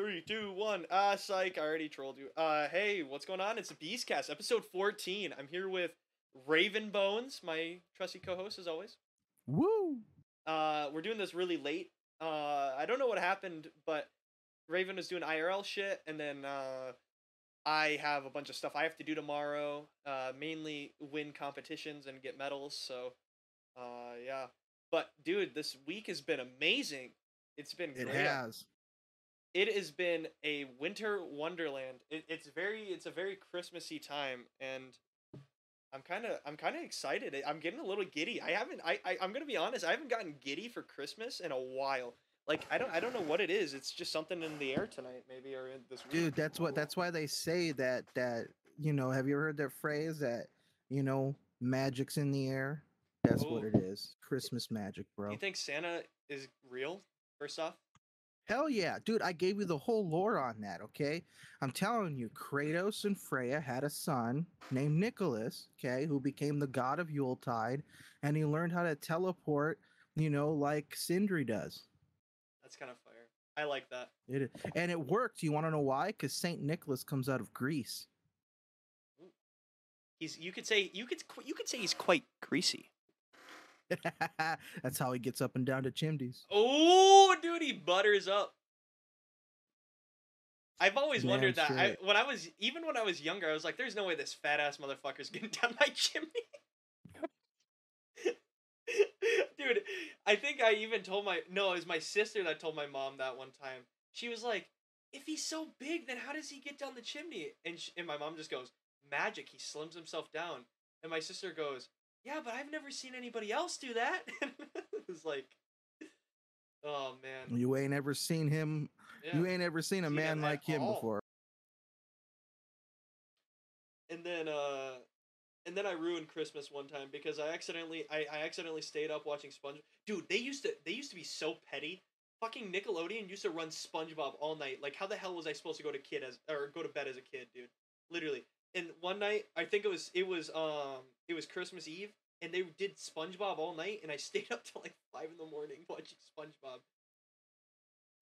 Three, two, one. Ah, psych. I already trolled you. Uh, hey, what's going on? It's Beastcast, episode 14. I'm here with Raven Bones, my trusty co-host as always. Woo! Uh, we're doing this really late. Uh, I don't know what happened, but Raven was doing IRL shit, and then uh, I have a bunch of stuff I have to do tomorrow. Uh, mainly win competitions and get medals. So, uh, yeah. But dude, this week has been amazing. It's been It great. has. It has been a winter wonderland. It, it's very it's a very Christmassy time, and I'm kind of I'm kind of excited. I'm getting a little giddy. I haven't I, I I'm gonna be honest. I haven't gotten giddy for Christmas in a while. Like I don't I don't know what it is. It's just something in the air tonight, maybe or in this week. Dude, that's what that's why they say that that you know, have you ever heard that phrase that, you know, magic's in the air? That's what Oh. it is. Christmas magic, Do bro. you think Santa is real? First off, Hell yeah, dude, I gave you the whole lore on that, okay? I'm telling you, Kratos and Freya had a son named Nicholas, okay, who became the god of Yuletide, and he learned how to teleport, you know, like Sindri does. that's kind of fire. I like that. It and it worked. You want to know why? Because Saint Nicholas comes out of Greece. He's you could say you could you could say he's quite greasy. That's how he gets up and down to chimneys. Oh, dude, he butters up. I've always Damn wondered that. I, when I was even when I was younger, I was like, "There's no way this fat ass motherfucker's getting down my chimney." dude, I think I even told my no, it was my sister that told my mom that one time. She was like, "If he's so big, then how does he get down the chimney?" And sh- and my mom just goes, "Magic. He slims himself down." And my sister goes, "Yeah, but I've never seen anybody else do that." it's like, oh man, You ain't ever seen him. yeah. You ain't ever seen a Seen man him like him all. before. and then uh and then I ruined Christmas one time because I accidentally I, I accidentally stayed up watching Sponge. Dude, they used to they used to be so petty. Fucking Nickelodeon used to run SpongeBob all night. Like how the hell was I supposed to go to kid as or go to bed as a kid, dude? Literally. And one night, I think it was it was um it was Christmas Eve and they did SpongeBob all night and I stayed up till like 5 in the morning watching SpongeBob.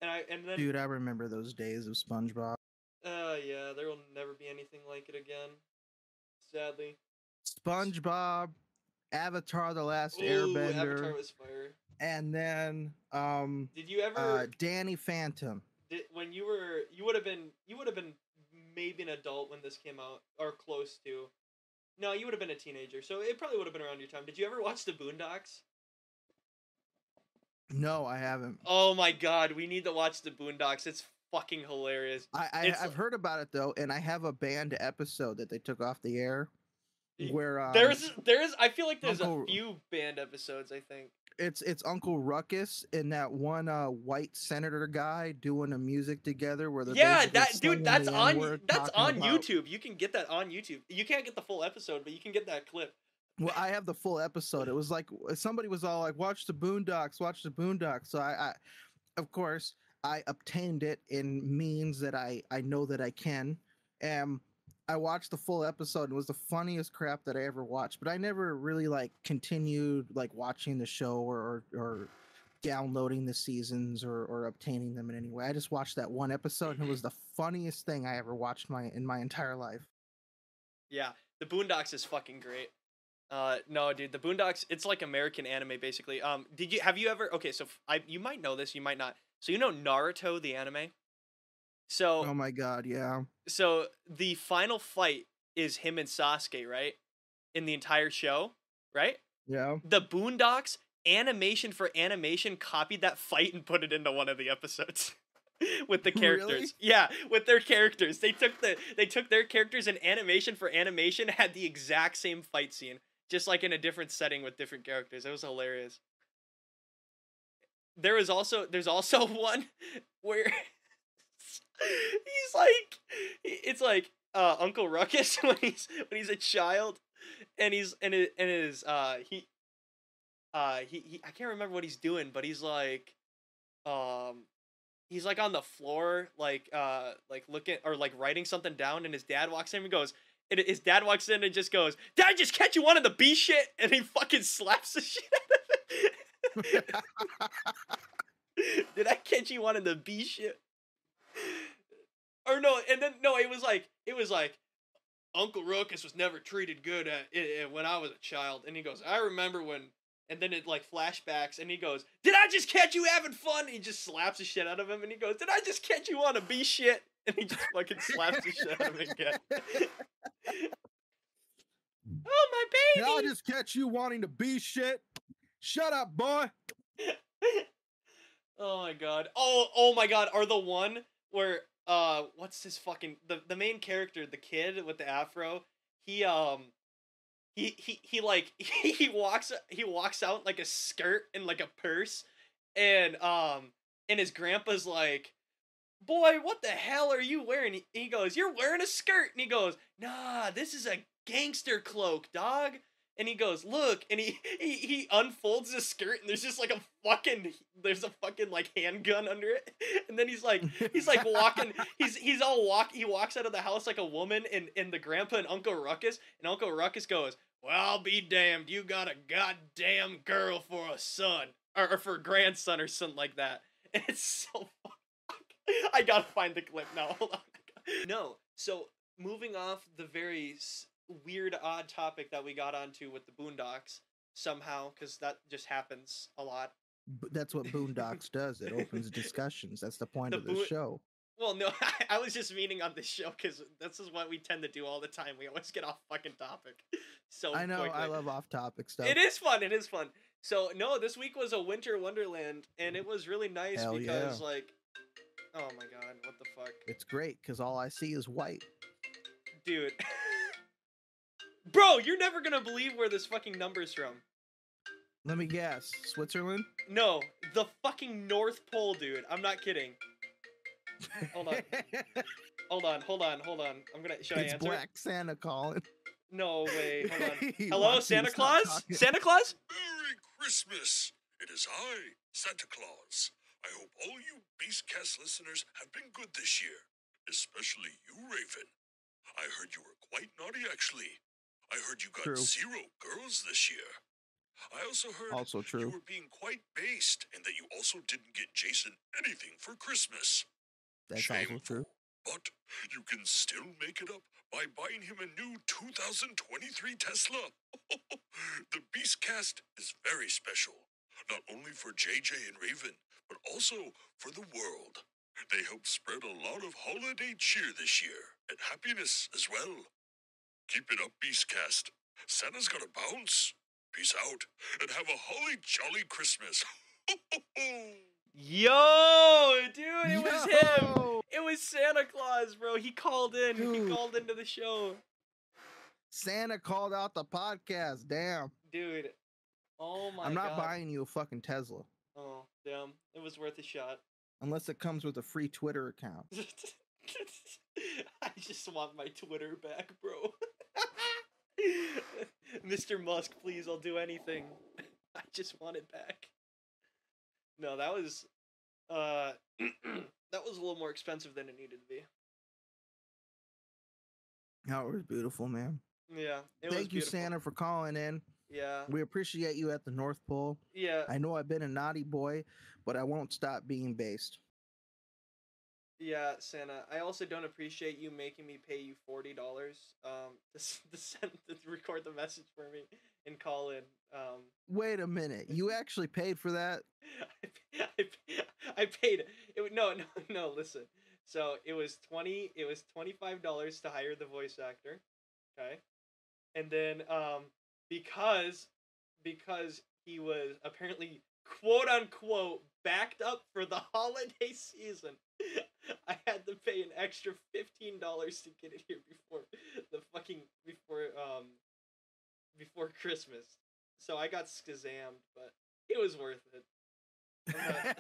And I and then Dude, I remember those days of SpongeBob. uh yeah, there will never be anything like it again. Sadly. SpongeBob, Avatar: The Last Ooh, Airbender, Avatar was fire. and then um, Did you ever uh, Danny Phantom. did, when you were you would have been you would have been maybe an adult when this came out or close to. No, you would have been a teenager, so it probably would have been around your time. Did you ever watch the Boondocks? No, I haven't. Oh my god, we need to watch the Boondocks. It's fucking hilarious. I, I I've like- heard about it though, and I have a banned episode that they took off the air. Where um, There's there's I feel like there's Uncle- a few banned episodes, I think. It's it's Uncle Ruckus and that one uh white senator guy doing a music together where they're Yeah, that dude, that's on that's on about- YouTube. You can get that on YouTube. You can't get the full episode, but you can get that clip. Well, I have the full episode. It was like somebody was all like, "Watch the Boondocks, watch the Boondocks." So I, I of course, I obtained it in means that I I know that I can. And I watched the full episode. and It was the funniest crap that I ever watched. But I never really like continued like watching the show or or, downloading the seasons or, or obtaining them in any way. I just watched that one episode and it was the funniest thing I ever watched my in my entire life. Yeah, the Boondocks is fucking great. Uh, no, dude, the Boondocks, it's like American anime basically. Um, did you have you ever? Okay, so f- I you might know this, you might not. So you know Naruto the anime. So Oh my god, yeah. so the final fight is him and Sasuke, right? In the entire show, right? Yeah. The Boondocks animation for animation copied that fight and put it into one of the episodes. with the Really? characters. Yeah, with their characters. They took the they took their characters and animation for animation had the exact same fight scene, just like in a different setting with different characters. It was hilarious. There is also there's also one where he's like it's like uh Uncle Ruckus when he's when he's a child and he's and it and it is uh he uh he, he I can't remember what he's doing, but he's like um he's like on the floor like uh like looking or like writing something down and his dad walks in and goes and his dad walks in and just goes, "Dad, I just catch you wanting the B shit? And he fucking slaps the shit out of it. Did I catch you wanting the B shit? Or no, and then no, it was like it was like Uncle Ruckus was never treated good at, i- when I was a child, and he goes, I remember when, and then it like flashbacks, and he goes, Did I just catch you having fun? And he just slaps the shit out of him, and he goes, Did I just catch you on a bee shit? And he just fucking slaps the shit out of him again. oh my baby! Did I just catch you wanting to be shit? Shut up, boy. oh my god. Oh oh my god. Are the one where uh what's his fucking the the main character, the kid with the afro, he um he he he like he walks he walks out like a skirt and like a purse and um and his grandpa's like boy what the hell are you wearing? He, he goes you're wearing a skirt. And he goes nah this is a gangster cloak dog and he goes look and he he, he unfolds the skirt and there's just like a fucking there's a fucking like handgun under it. And then he's like he's like walking he's he's all walk he walks out of the house like a woman and and the grandpa and uncle ruckus and uncle ruckus goes well i'll be damned. You got a goddamn girl for a son or, or for a grandson or something like that. And it's so i gotta find the clip now hold on. No so moving off the very weird odd topic that we got onto with the boondocks somehow because that just happens a lot B- That's what Boondocks does. It opens discussions. That's the point The of the Boon- show. Well, no, I, I was just meaning on this show because this is what we tend to do all the time. We always get off fucking topic. So I know. I love off-topic stuff. It is fun. It is fun. So no, this week was a winter wonderland, and it was really nice Hell because yeah. like, oh my god, what the fuck, It's great because all I see is white. dude. Bro, you're never gonna believe where this fucking number's from. Let me guess. Switzerland. No, the fucking North Pole, dude. I'm not kidding. Hold on. Hold on, hold on, hold on. I'm gonna. Should it's I answer? It's Black Santa calling. No way. Hold on. Hello, wants you to Santa Claus? Santa Claus? Merry Christmas! It is I, Santa Claus. I hope all you Beastcast listeners have been good this year, especially you, Raven. I heard you were quite naughty, actually. I heard you got True. zero girls this year. I also heard Also you were being quite based and that you also didn't get Jason anything for Christmas. That's also true. But you can still make it up by buying him a new 2023 Tesla. the Beastcast is very special, not only for JJ and Raven, but also for the world. They help spread a lot of holiday cheer this year and happiness as well. Keep it up, Beastcast. Santa's gonna bounce. Peace out and have a holly jolly Christmas. Yo, dude, it was him. It was Santa Claus, bro. He called in. He called into the show. Santa called out the podcast. Damn. Dude. Oh my I'm not God. buying you a fucking Tesla Oh, damn. It was worth a shot. unless it comes with a free Twitter account. I just want my Twitter back, bro. Mr. Musk, please, I'll do anything. I just want it back. No, that was uh that was a little more expensive than it needed to be. That was beautiful, man. Yeah, Thank you. Santa, for calling in. Yeah, We appreciate you at the North Pole. yeah, I know I've been a naughty boy, but I won't stop being based. Yeah, Santa. I also don't appreciate you making me pay you forty dollars um to, to send to record the message for me and call in. Um, Wait a minute. You actually paid for that? I, I, I paid it. No, no, no. Listen. So it was twenty. It was twenty five dollars to hire the voice actor. Okay, and then um because because he was apparently quote unquote backed up for the holiday season, I had to pay an extra fifteen dollars to get it here before the fucking before um before Christmas. So I got skazammed, but it was worth it. Not-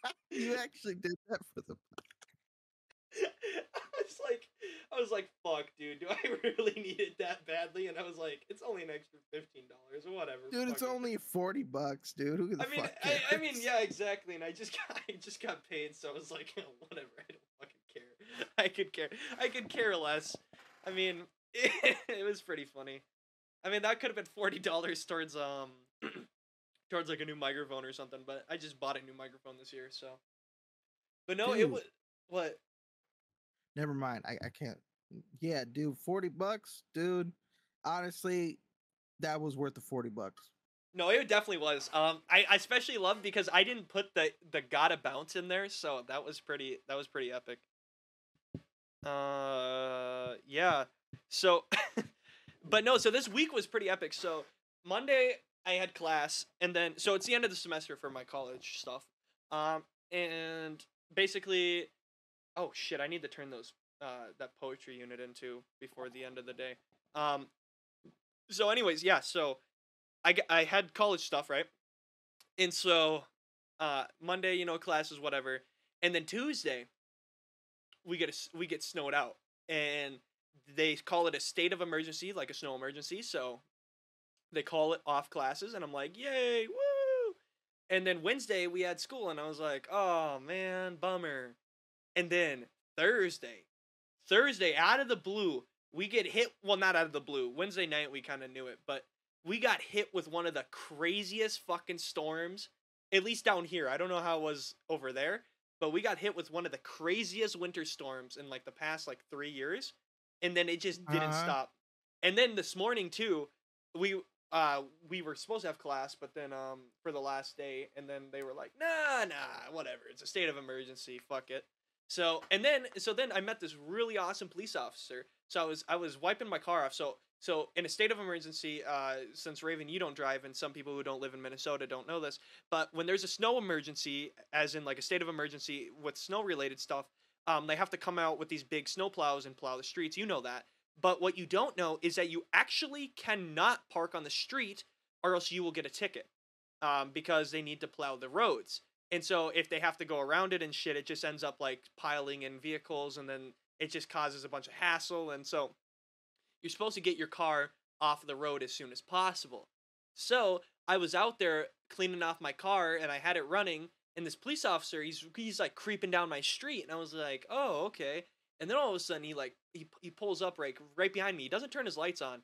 you actually did that for the I was like, I was like, fuck, dude, do I really need it that badly? And I was like, it's only an extra fifteen dollars or whatever. dude. It's it." only forty bucks, dude. Who the I mean, fuck I, I mean, yeah, exactly. And I just got, I just got paid, so I was like, whatever. I don't fucking care. I could care. I could care less. I mean, it, it was pretty funny. I mean, that could have been forty dollars towards um, towards like a new microphone or something. But I just bought a new microphone this year, so. But no, it was what Never mind. I, I can't. Yeah, dude, 40 bucks, dude. Honestly, that was worth the 40 bucks. No, it definitely was. Um, I, I especially loved because I didn't put the the gotta bounce in there, so that was pretty that was pretty epic. Uh, yeah. So, but no, so this week was pretty epic. So Monday I had class, and then so it's the end of the semester for my college stuff. Um, and basically, oh shit, I need to turn those uh that poetry unit into before the end of the day. Um, so anyways, yeah, so I I had college stuff, right? And so uh Monday, you know, classes whatever. And then Tuesday we get a we get snowed out and they call it a state of emergency, like a snow emergency. So they call it off classes and I'm like, "Yay, woo!" And then Wednesday we had school and I was like, "Oh, man, bummer." And then Thursday, Thursday out of the blue, we get hit, well not out of the blue. Wednesday night we kind of knew it, but we got hit with one of the craziest fucking storms, at least down here. I don't know how it was over there, but we got hit with one of the craziest winter storms in like the past like three years, and then it just didn't Uh-huh. stop. And then this morning too, we uh we were supposed to have class, but then um for the last day, and then they were like, nah, nah, whatever. It's a state of emergency. Fuck it. So and then so then I met this really awesome police officer. So I was I was wiping my car off. So so in a state of emergency, uh, since Raven you don't drive and some people who don't live in Minnesota don't know this, but when there's a snow emergency, as in like a state of emergency with snow related stuff, um, they have to come out with these big snow plows and plow the streets. You know that. But what you don't know is that you actually cannot park on the street, or else you will get a ticket, um, because they need to plow the roads. And so if they have to go around it and shit, it just ends up like piling in vehicles, and then it just causes a bunch of hassle. And so you're supposed to get your car off the road as soon as possible. So I was out there cleaning off my car, and I had it running. And this police officer, he's he's like creeping down my street, and I was like, oh okay. And then all of a sudden, he like he he pulls up right right behind me. He doesn't turn his lights on,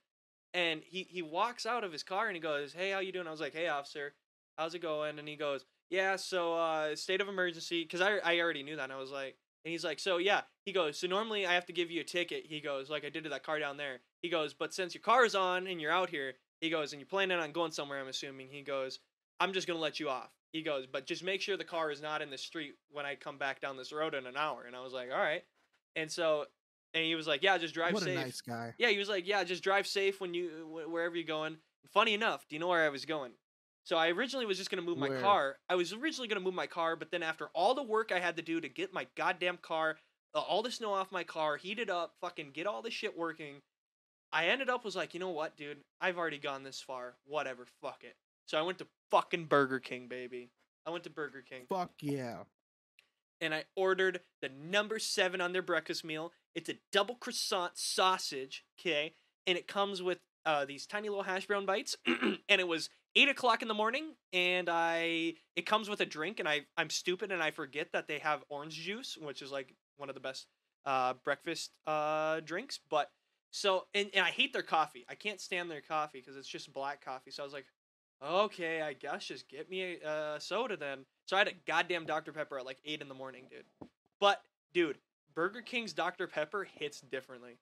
and he he walks out of his car and he goes, "Hey, how you doing?" I was like, "Hey, officer, how's it going?" And he goes, "Yeah, so uh, state of emergency," because I I already knew that. And I was like, and he's like, "So yeah," he goes, "So normally I have to give you a ticket." He goes, "Like I did to that car down there." He goes, "But since your car is on and you're out here," he goes, "and you're planning on going somewhere," I'm assuming. He goes, "I'm just gonna let you off." He goes, "But just make sure the car is not in the street when I come back down this road in an hour." And I was like, "All right." And so, and he was like, "Yeah, just drive what safe." a nice guy. Yeah, he was like, "Yeah, just drive safe when you wherever you're going." Funny enough, do you know where I was going? So I originally was just gonna move my Where? car. I was originally gonna move my car, but then after all the work I had to do to get my goddamn car, uh, all the snow off my car, heat it up, fucking get all this shit working, I ended up was like, you know what, dude? I've already gone this far. Whatever, fuck it. So I went to fucking Burger King, baby. I went to Burger King Fuck yeah. and I ordered the number seven on their breakfast meal. It's a double croissant sausage, okay, and it comes with uh, these tiny little hash brown bites. and it was eight o'clock in the morning, and I it comes with a drink, and I I'm stupid and I forget that they have orange juice, which is like one of the best uh, breakfast uh, drinks. But so and, and I hate their coffee. I can't stand their coffee because it's just black coffee. So I was like, okay, I guess just get me a uh, soda then. So I had a goddamn Dr. Pepper at like 8 in the morning, dude. But, dude, Burger King's Dr. Pepper hits differently.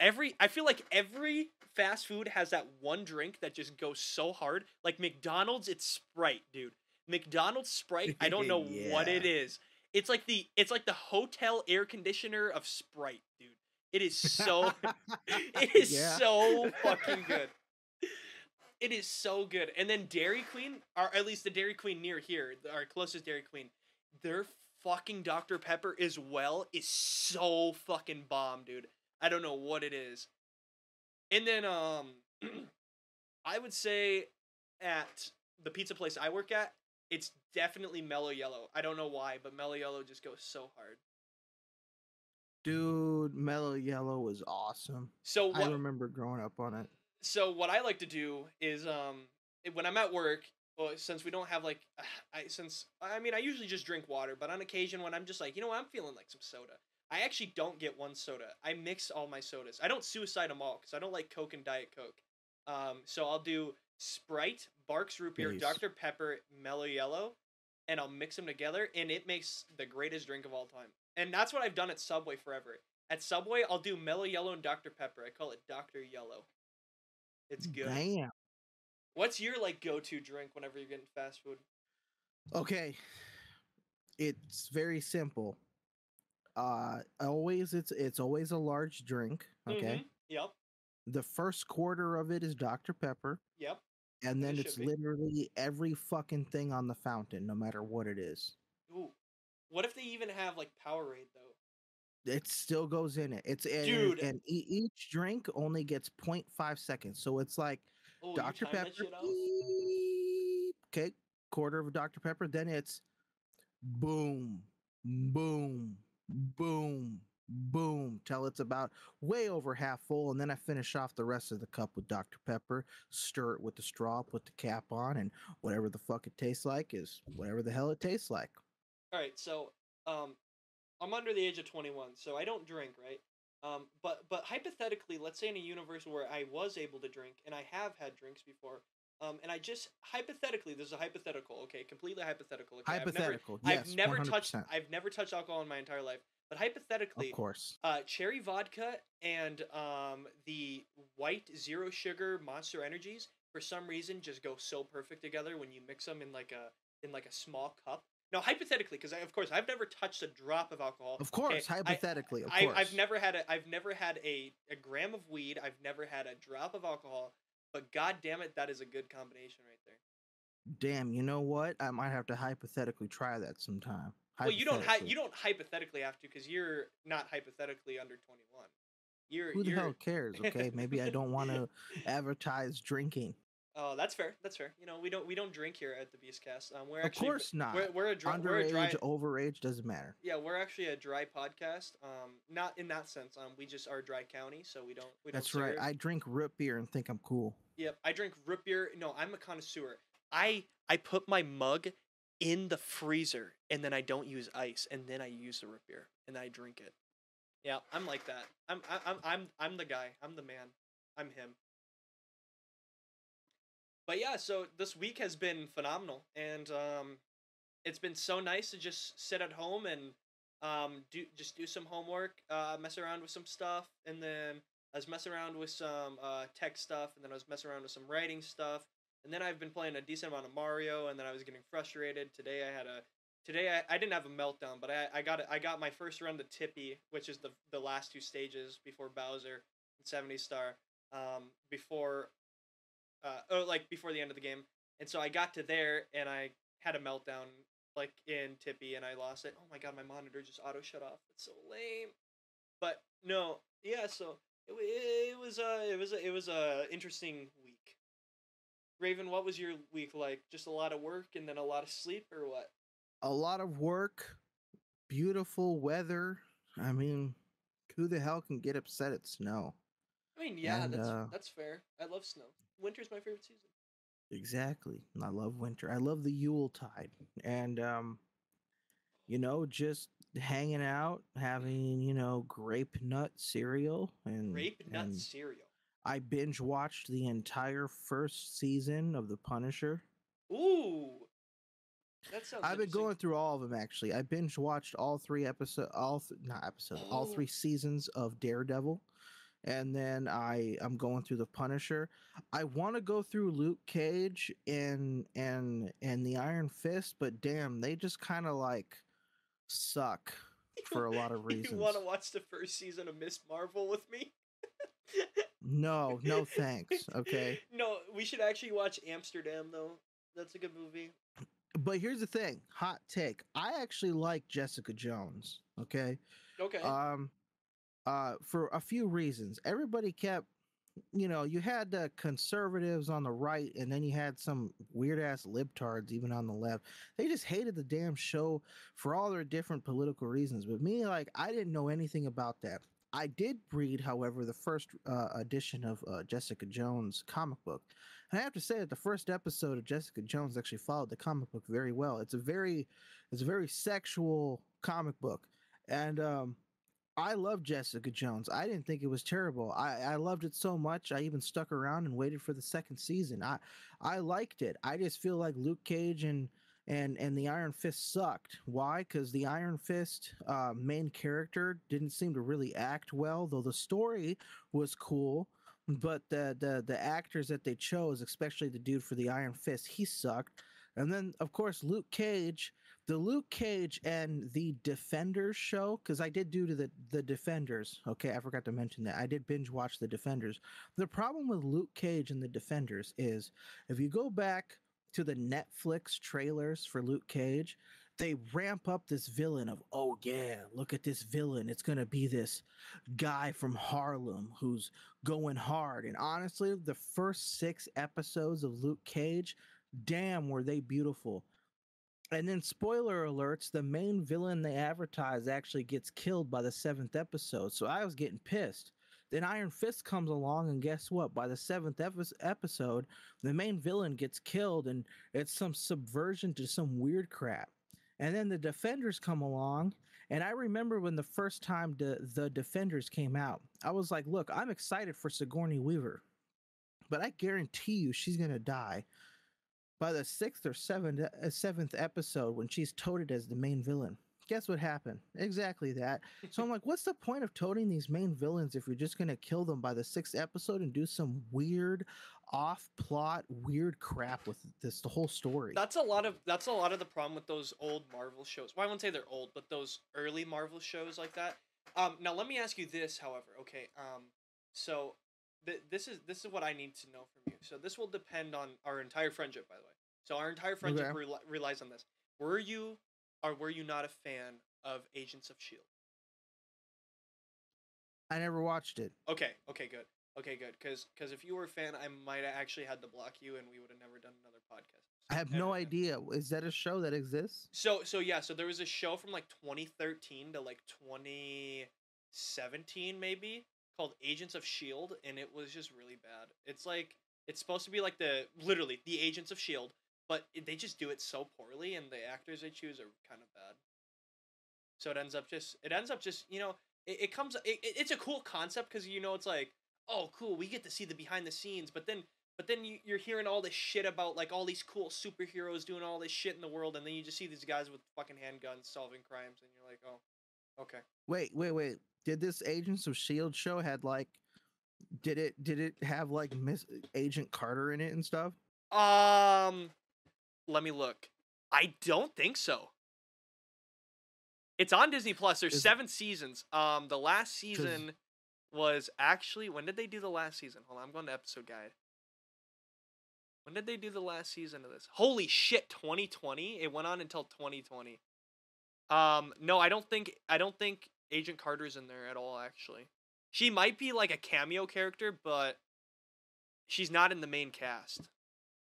Every, I feel like every fast food has that one drink that just goes so hard. Like McDonald's, it's Sprite, dude. McDonald's Sprite, I don't know what it Yeah. is. It's like the, it's like the hotel air conditioner of Sprite, dude. It is so, it is Yeah. so fucking good. It is so good. And then Dairy Queen, or at least the Dairy Queen near here, our closest Dairy Queen, their fucking Dr. Pepper as well is so fucking bomb, dude. I don't know what it is. And then um I would say at the pizza place I work at, it's definitely mellow yellow. I don't know why, but mellow yellow just goes so hard. Dude, Mellow Yellow was awesome. So I remember growing up on it. so what I like to do is um when I'm at work, well, since we don't have like I since I mean I usually just drink water, but on occasion when I'm just like, you know what, I'm feeling like some soda. I actually don't get one soda. I mix all my sodas. I don't suicide them all because I don't like Coke and Diet Coke. Um, so I'll do Sprite, Barq's Root Beer. Dr Pepper, Mellow Yellow, and I'll mix them together, and it makes the greatest drink of all time. And that's what I've done at Subway forever. At Subway, I'll do Mellow Yellow and Dr Pepper. I call it Dr Yellow. It's good. Damn. What's your like go-to drink whenever you're getting fast food? Okay. It's very simple. Uh always it's it's always a large drink, okay? Mhm. Yep. The first quarter of it is Dr Pepper Yep. and then it it's literally every fucking thing on the fountain no matter what it is. Ooh. What if they even have like Powerade though? It still goes in it. It's and, Dude. and e- each drink only gets 0.5 seconds. So it's like Oh, Dr. Pepper. beep, Okay, quarter of Dr. Pepper. Then it's boom, boom, boom, boom, till it's about way over half full. And then I finish off the rest of the cup with Dr. Pepper, stir it with the straw, put the cap on, and whatever the fuck it tastes like is whatever the hell it tastes like. All right, so um, I'm under the age of 21, so I don't drink, right? Um, but but hypothetically, let's say in a universe where I was able to drink, and I have had drinks before, um, and I just hypothetically, this is a hypothetical, okay, completely hypothetical. Okay? Hypothetical. I've yes, never, I've never touched 100%. I've never touched alcohol in my entire life, but hypothetically, Of course. uh, cherry vodka and um, the white zero sugar Monster Energies for some reason just go so perfect together when you mix them in like a in like a small cup. Now, hypothetically, because of course I've never touched a drop of alcohol. Of course, I- hypothetically, of I, course. I've never had a I've never had a, a gram of weed. I've never had a drop of alcohol. But god damn it, that is a good combination right there. Damn, you know what? I might have to hypothetically try that sometime. Well, you don't hi- Hypothetically. you don't hypothetically have to because you're not hypothetically under twenty one. You're Who the you're hell cares? Okay, maybe I don't want to advertise drinking. Oh, that's fair. That's fair. You know, we don't we don't drink here at the Beastcast. Um, we're Of actually course not. We're, we're a dry, we're a Underage, dry. overage doesn't matter. Yeah, we're actually a dry podcast. Um, not in that sense. Um, we just are a dry county, so we don't. We That's don't right. serve- I drink root beer and think I'm cool. Yep, I drink root beer. No, I'm a connoisseur. I I put my mug in the freezer and then I don't use ice and then I use the root beer and I drink it. Yeah, I'm like that. I'm I, I'm I'm I'm the guy. I'm the man. I'm him. But yeah, so this week has been phenomenal and um it's been so nice to just sit at home and um do just do some homework, uh mess around with some stuff and then I was messing around with some uh, tech stuff, and then I was messing around with some writing stuff, and then I've been playing a decent amount of Mario, and then I was getting frustrated. Today I had a today I, I didn't have a meltdown, but I, I got I got my first run to Tippy, which is the the last two stages before Bowser and Seventy Star, um, before uh, oh like before the end of the game, and so I got to there and I had a meltdown like in Tippy, and I lost it. Oh my god, my monitor just auto shut off. It's so lame. But no, yeah, so it, it was a it was a, it was a interesting week. Raven, what was your week like? Just a lot of work and then a lot of sleep, or what? A lot of work, beautiful weather. I mean, who the hell can get upset at snow? I mean, yeah, And, that's uh, that's fair. I love snow. Winter's my favorite season. Exactly. and I love winter. I love the Yule tide. And um you know, just hanging out, having, you know, grape nut cereal and Grape nut and cereal. I binge watched the entire first season of The Punisher. Ooh, that sounds. I've been going through all of them actually. I binge watched all three episodes, all th- not episodes, all Oh. three seasons of Daredevil, and then I I'm going through the Punisher. I want to go through Luke Cage and and and the Iron Fist, but damn, they just kind of like suck for a lot of reasons. You want to watch the first season of Miss Marvel with me? No, no thanks. Okay. no, we should actually watch Amsterdam though. That's a good movie. But here's the thing, hot take. I actually like Jessica Jones, okay? Okay. um uh for a few reasons. Everybody kept you know you had the conservatives on the right and then you had some weird ass libtards even on the left. They just hated the damn show for all their different political reasons. But me like i didn't know anything about that. I did read however the first uh, edition of uh, jessica jones comic book. And i have to say that the first episode of jessica jones actually followed the comic book very well. It's a very it's a very sexual comic book. And um I love Jessica Jones. I didn't think it was terrible. I, I loved it so much. I even stuck around and waited for the second season. I I liked it. I just feel like Luke Cage and and and the Iron Fist sucked. Why? Because the Iron Fist uh, main character didn't seem to really act well, though the story was cool. But the the the actors that they chose, especially the dude for the Iron Fist, he sucked. And then of course Luke Cage, the Luke Cage and the Defenders show, because I did do to the the Defenders. Okay, I forgot to mention that I did binge watch the Defenders. The problem with Luke Cage and the Defenders is if you go back to the Netflix trailers for Luke Cage, they ramp up this villain of, oh yeah, look at this villain. It's gonna be this guy from Harlem who's going hard. And honestly, the first six episodes of Luke Cage, damn, were they beautiful. And then, spoiler alerts, the main villain they advertise actually gets killed by the seventh episode. So I was getting pissed. Then Iron Fist comes along, and guess what? By the seventh epi- episode, the main villain gets killed, and it's some subversion to some weird crap. And then the Defenders come along, and I remember when the first time the, the Defenders came out, I was like, look, I'm excited for Sigourney Weaver, but I guarantee you she's going to die by the sixth or seventh, uh, seventh episode when she's toted as the main villain. Guess what happened? Exactly that. So I'm like, what's the point of toting these main villains if you're just going to kill them by the sixth episode and do some weird off plot weird crap with this the whole story That's a lot of that's a lot of the problem with those old Marvel shows. Well, I won't say they're old, but those early Marvel shows like that. Um, now let me ask you this, however. Okay. Um, so th- this is this is what I need to know from you. So this will depend on our entire friendship, by the way. So our entire friendship Okay. rel- relies on this. Were you or were you not a fan of Agents of Shield? i never watched it Okay. Okay. Good. Okay. Good. Because because if you were a fan, I might have actually had to block you, and we would have never done another podcast. i have no idea is that a show that exists So so yeah, so there was a show from like 2013 to like 2017 maybe called Agents of Shield and it was just really bad. It's like it's supposed to be like the literally the Agents of Shield, but they just do it so poorly and the actors they choose are kind of bad. So it ends up just it ends up just, you know, it, it comes it, it- it's a cool concept cuz you know it's like, oh cool, we get to see the behind the scenes, but then but then you, you're hearing all this shit about like all these cool superheroes doing all this shit in the world, and then you just see these guys with fucking handguns solving crimes, and you're like, oh, okay. wait wait wait did this agents of shield show had like did it did it have like miss agent carter in it and stuff Um, let me look. I don't think so. It's on Disney Plus. There's Is- seven seasons. Um, the last season was actually when did they do the last season? Hold on, I'm going to episode guide. When did they do the last season of this? Holy shit, 2020. It went on until 2020. Um, no, I don't think I don't think Agent Carter's in there at all. Actually, she might be like a cameo character, but she's not in the main cast.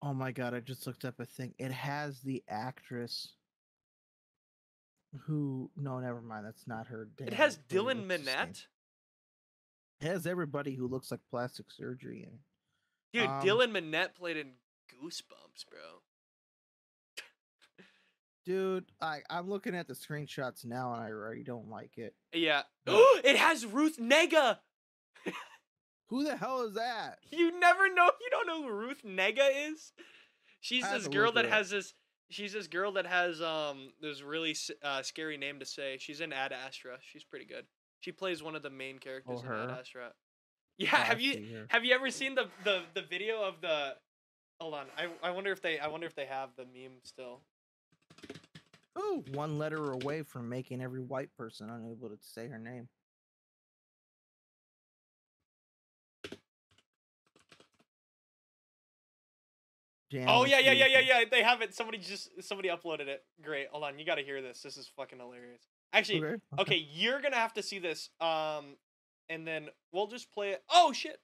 oh my god i just looked up a thing it has the actress who no never mind that's not her It has Dylan what's his name? Minnette. it has everybody who looks like plastic surgery in it Dude, Um, Dylan Minnette played in Goosebumps, bro. Dude i i'm looking at the screenshots now and i already don't like it Yeah. It has Ruth Negga. who the hell is that You never know. You don't know who Ruth Negga is. She's this girl that has this. She's this girl that has um this really uh, scary name to say. She's in Ad Astra. She's pretty good. She plays one of the main characters in Ad? Astra. Yeah. Oh, have you have you ever seen the the the video of the? Hold on. I I wonder if they I wonder if they have the meme still. Ooh, one letter away from making every white person unable to say her name. Damn, Oh yeah, yeah, yeah, yeah, yeah. They have it. Somebody just somebody uploaded it. Great. Hold on. You got to hear this. This is fucking hilarious. Actually, Okay. okay, you're gonna have to see this. Um, and then we'll just play it. Oh shit.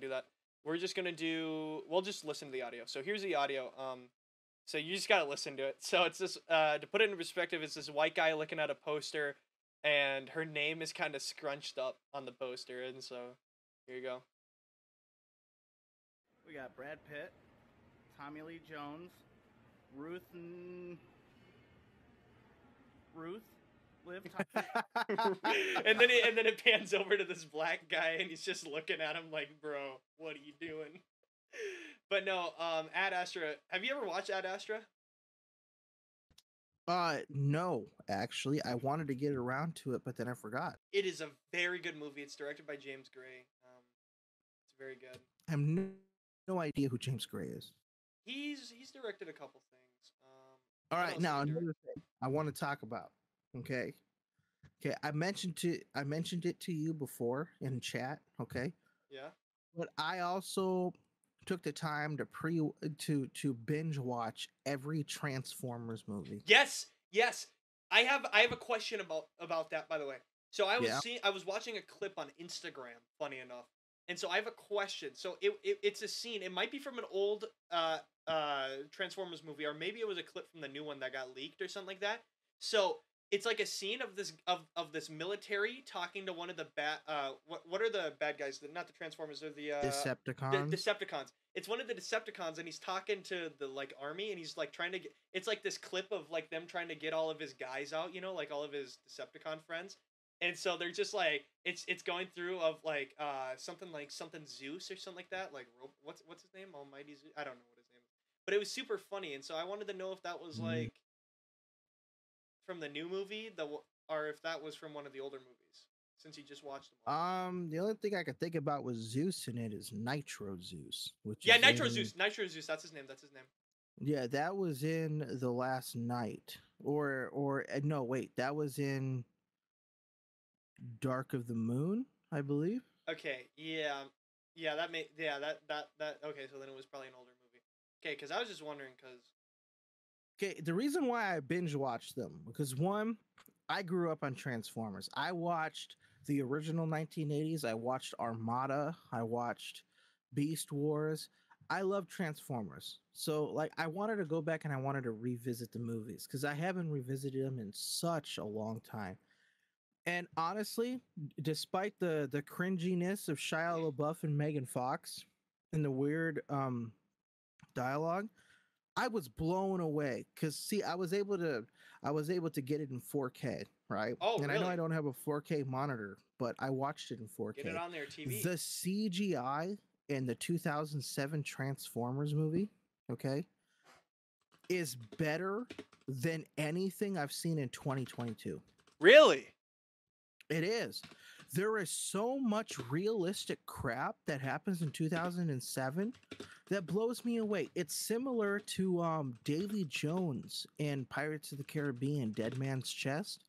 Do that. We're just gonna do. We'll just listen to the audio. So here's the audio. Um, so you just gotta listen to it. So it's this. Uh, to put it in perspective, it's this white guy looking at a poster, and her name is kind of scrunched up on the poster, and so here you go. We got Brad Pitt, Tommy Lee Jones, Ruth, N- Ruth, Liv. Tyler. and then it, and then it pans over to this black guy, and he's just looking at him like, "Bro, what are you doing?" But no, um, Ad Astra. Have you ever watched Ad Astra? Uh, no, actually, I wanted to get around to it, but then I forgot. It is a very good movie. It's directed by James Gray. Um, it's very good. I have no, no idea who James Gray is. He's he's directed a couple things. Um, All right, now another thing I want to talk about. Okay, okay, I mentioned to I mentioned it to you before in chat. Okay, yeah. but I also took the time to pre to to binge watch every Transformers movie. Yes, yes. I have I have a question about about that by the way. So I was Yeah. seeing I was watching a clip on Instagram, funny enough. And so I have a question. So it, it it's a scene. It might be from an old uh uh Transformers movie or maybe it was a clip from the new one that got leaked or something like that. So it's like a scene of this of, of this military talking to one of the bad uh what what are the bad guys? The, not the Transformers, they're the uh the Decepticons. Decepticons. It's one of the Decepticons, and he's talking to the like army, and he's like trying to get. It's like this clip of like them trying to get all of his guys out, you know, like all of his Decepticon friends. And so they're just like it's it's going through of like uh something like something Zeus or something like that, like what's what's his name, Almighty Zeus. I don't know what his name is, but it was super funny, and so I wanted to know if that was Mm. like from the new movie, the or if that was from one of the older movies, since you just watched them. all. um, the only thing I could think about with Zeus in it is Nitro Zeus, which yeah, Nitro in- Zeus, Nitro Zeus, that's his name. That's his name. Yeah, that was in the last night, or or uh, no, wait, that was in Dark of the Moon, I believe. Okay, yeah, yeah, that made yeah that that that okay. So then it was probably an older movie. Okay, because I was just wondering because Okay, the reason why I binge watched them because one, I grew up on Transformers. I watched the original 1980s. I watched Armada. I watched Beast Wars. I love Transformers. So like I wanted to go back and I wanted to revisit the movies cuz I haven't revisited them in such a long time. And honestly, despite the the cringiness of Shia LaBeouf and Megan Fox and the weird um dialogue, I was blown away because see, I was able to I was able to get it in 4K, right? Oh, and I know? I don't have a 4K monitor, but I watched it in 4K. get it on their TV. The CGI in the 2007 Transformers movie, okay, is better than anything I've seen in 2022. really? It is. There is so much realistic crap that happens in 2007 that blows me away. It's similar to um Davy Jones in Pirates of the Caribbean, Dead Man's Chest.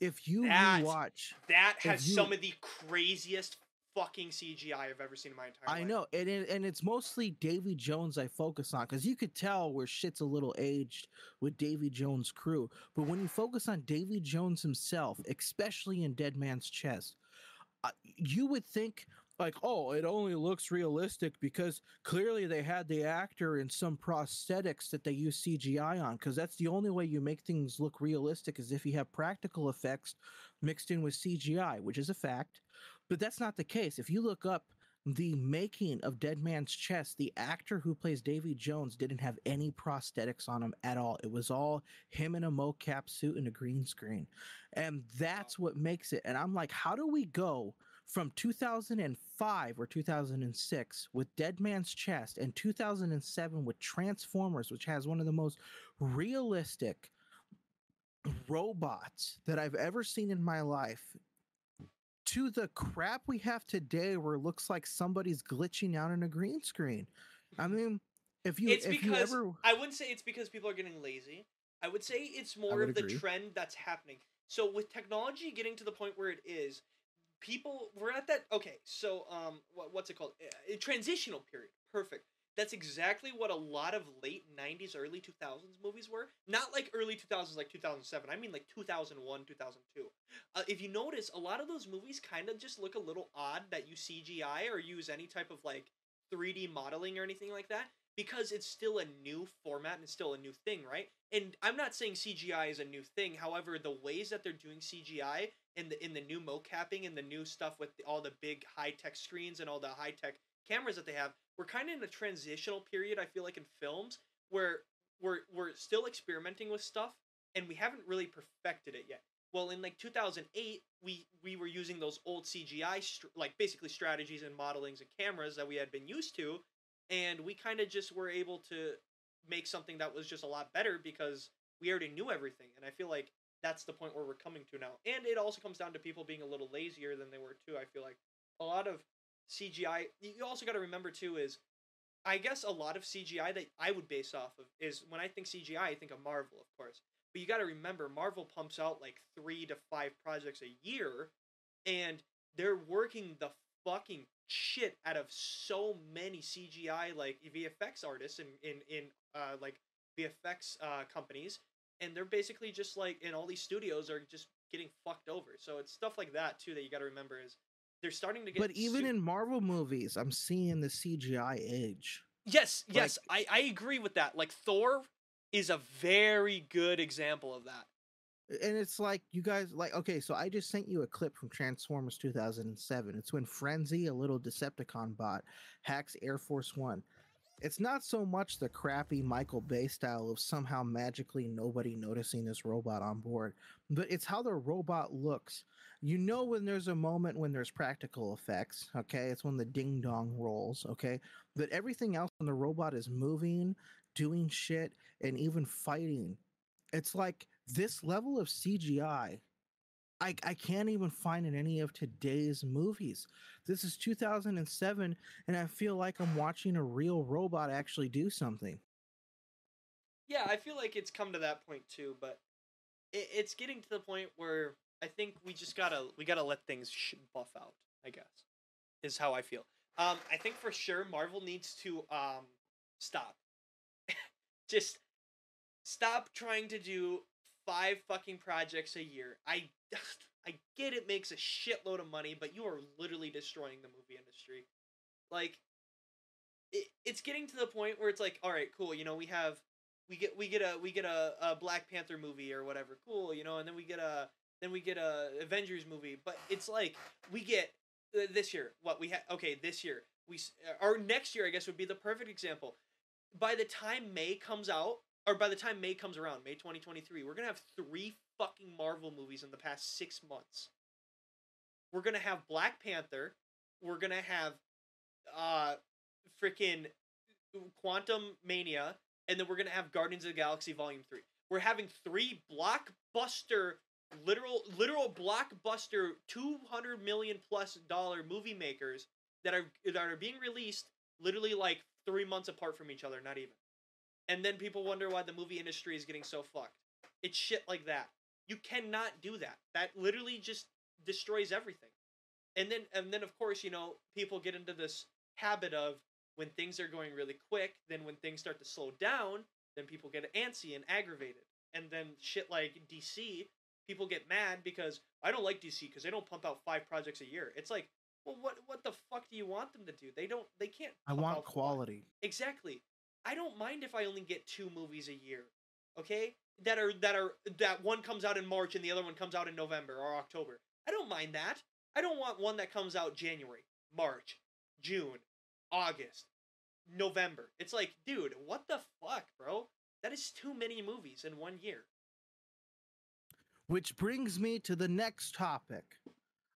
If you That- watch, That has you- some of the craziest fucking CGI I've ever seen in my entire I life. I know, and it, and it's mostly Davy Jones I focus on because you could tell where shit's a little aged with Davy Jones' crew. But when you focus on Davy Jones himself, especially in Dead Man's Chest, you would think like, oh, it only looks realistic because clearly they had the actor in some prosthetics that they use CGI on because that's the only way you make things look realistic is if you have practical effects mixed in with CGI, which is a fact. But that's not the case. If you look up the making of Dead Man's Chest, the actor who plays Davy Jones didn't have any prosthetics on him at all. It was all him in a mocap suit and a green screen. And that's what makes it. And I'm like, how do we go from 2005 or 2006 with Dead Man's Chest and 2007 with Transformers, which has one of the most realistic robots that I've ever seen in my life to the crap we have today where it looks like somebody's glitching out in a green screen. I mean, if you it's if you because ever I wouldn't say it's because people are getting lazy. I would say it's more of the trend that's happening. So with technology getting to the point where it is, people we're at that. Okay, so um, what, what's it called? A, a transitional period. Perfect. That's exactly what a lot of late '90s, early 2000s movies were. Not like early 2000s, like 2007. I mean like 2001, 2002. Uh, if you notice, a lot of those movies kind of just look a little odd that you CGI or use any type of like 3D modeling or anything like that because it's still a new format and it's still a new thing, right? And I'm not saying CGI is a new thing. However, the ways that they're doing CGI in the in the new mocapping and the new stuff with the, all the big high tech screens and all the high tech cameras that they have, we're kind of in a transitional period. I feel like in films where we're we're still experimenting with stuff and we haven't really perfected it yet. Well, in like 2008, we we were using those old CGI str- like basically strategies and modelings and cameras that we had been used to, and we kind of just were able to make something that was just a lot better because we already knew everything. And I feel like that's the point where we're coming to now. And it also comes down to people being a little lazier than they were too. I feel like a lot of CGI. You also got to remember too is, I guess a lot of CGI that I would base off of is when I think CGI, I think of Marvel, of course. But you got to remember, Marvel pumps out like three to five projects a year, and they're working the fucking shit out of so many CGI like VFX artists and in in uh like VFX uh companies and they're basically just like in all these studios are just getting fucked over. So it's stuff like that too that you got to remember is they're starting to get But even su- in Marvel movies, I'm seeing the CGI age. Yes, yes, I I agree with that. Like Thor is a very good example of that. And it's like you guys like okay, so I just sent you a clip from Transformers 2007. It's when Frenzy, a little Decepticon bot, hacks Air Force One. It's not so much the crappy Michael Bay style of somehow magically nobody noticing this robot on board, but it's how the robot looks. You know when there's a moment when there's practical effects, okay? It's when the ding dong rolls, okay? But everything else when the robot is moving, doing shit, and even fighting, it's like this level of CGI. I, I can't even find in any of today's movies. This is 2007, and I feel like I'm watching a real robot actually do something. Yeah, I feel like it's come to that point too, but it, it's getting to the point where I think we just gotta we gotta let things sh- buff out. I guess is how I feel. Um, I think for sure Marvel needs to um stop. just stop trying to do five fucking projects a year. I I get it makes a shitload of money, but you are literally destroying the movie industry. Like it, it's getting to the point where it's like, all right, cool, you know, we have we get we get a we get a, a Black Panther movie or whatever, cool, you know, and then we get a then we get a Avengers movie, but it's like we get uh, this year what we had okay this year we s- or next year I guess would be the perfect example. By the time May comes out or by the time May comes around, May 2023, we're going to have three fucking Marvel movies in the past 6 months. We're to have Black Panther, we're to have uh freaking Quantumania, and then we're gonna have Guardians of the Galaxy Volume Three. We're having three blockbuster, literal, literal blockbuster, two hundred million plus dollar movie makers that are that are being released literally like three months apart from each other, not even. And then people wonder why the movie industry is getting so fucked. It's shit like that. You cannot do that. That literally just destroys everything. And then and then of course, you know, people get into this habit of when things are going really quick, then when things start to slow down, then people get antsy and aggravated. And then shit like DC, people get mad because I don't like DC because they don't pump out five projects a year. It's like, well, what what the fuck do you want them to do? They don't. They can't. I want out five. quality. Exactly. I don't mind if I only get two movies a year. Okay? That are that are that one comes out in March and the other one comes out in November or October. I don't mind that. I don't want one that comes out January, March, June, August, November. It's like, dude, what the fuck, bro? That is too many movies in one year. Which brings me to the next topic.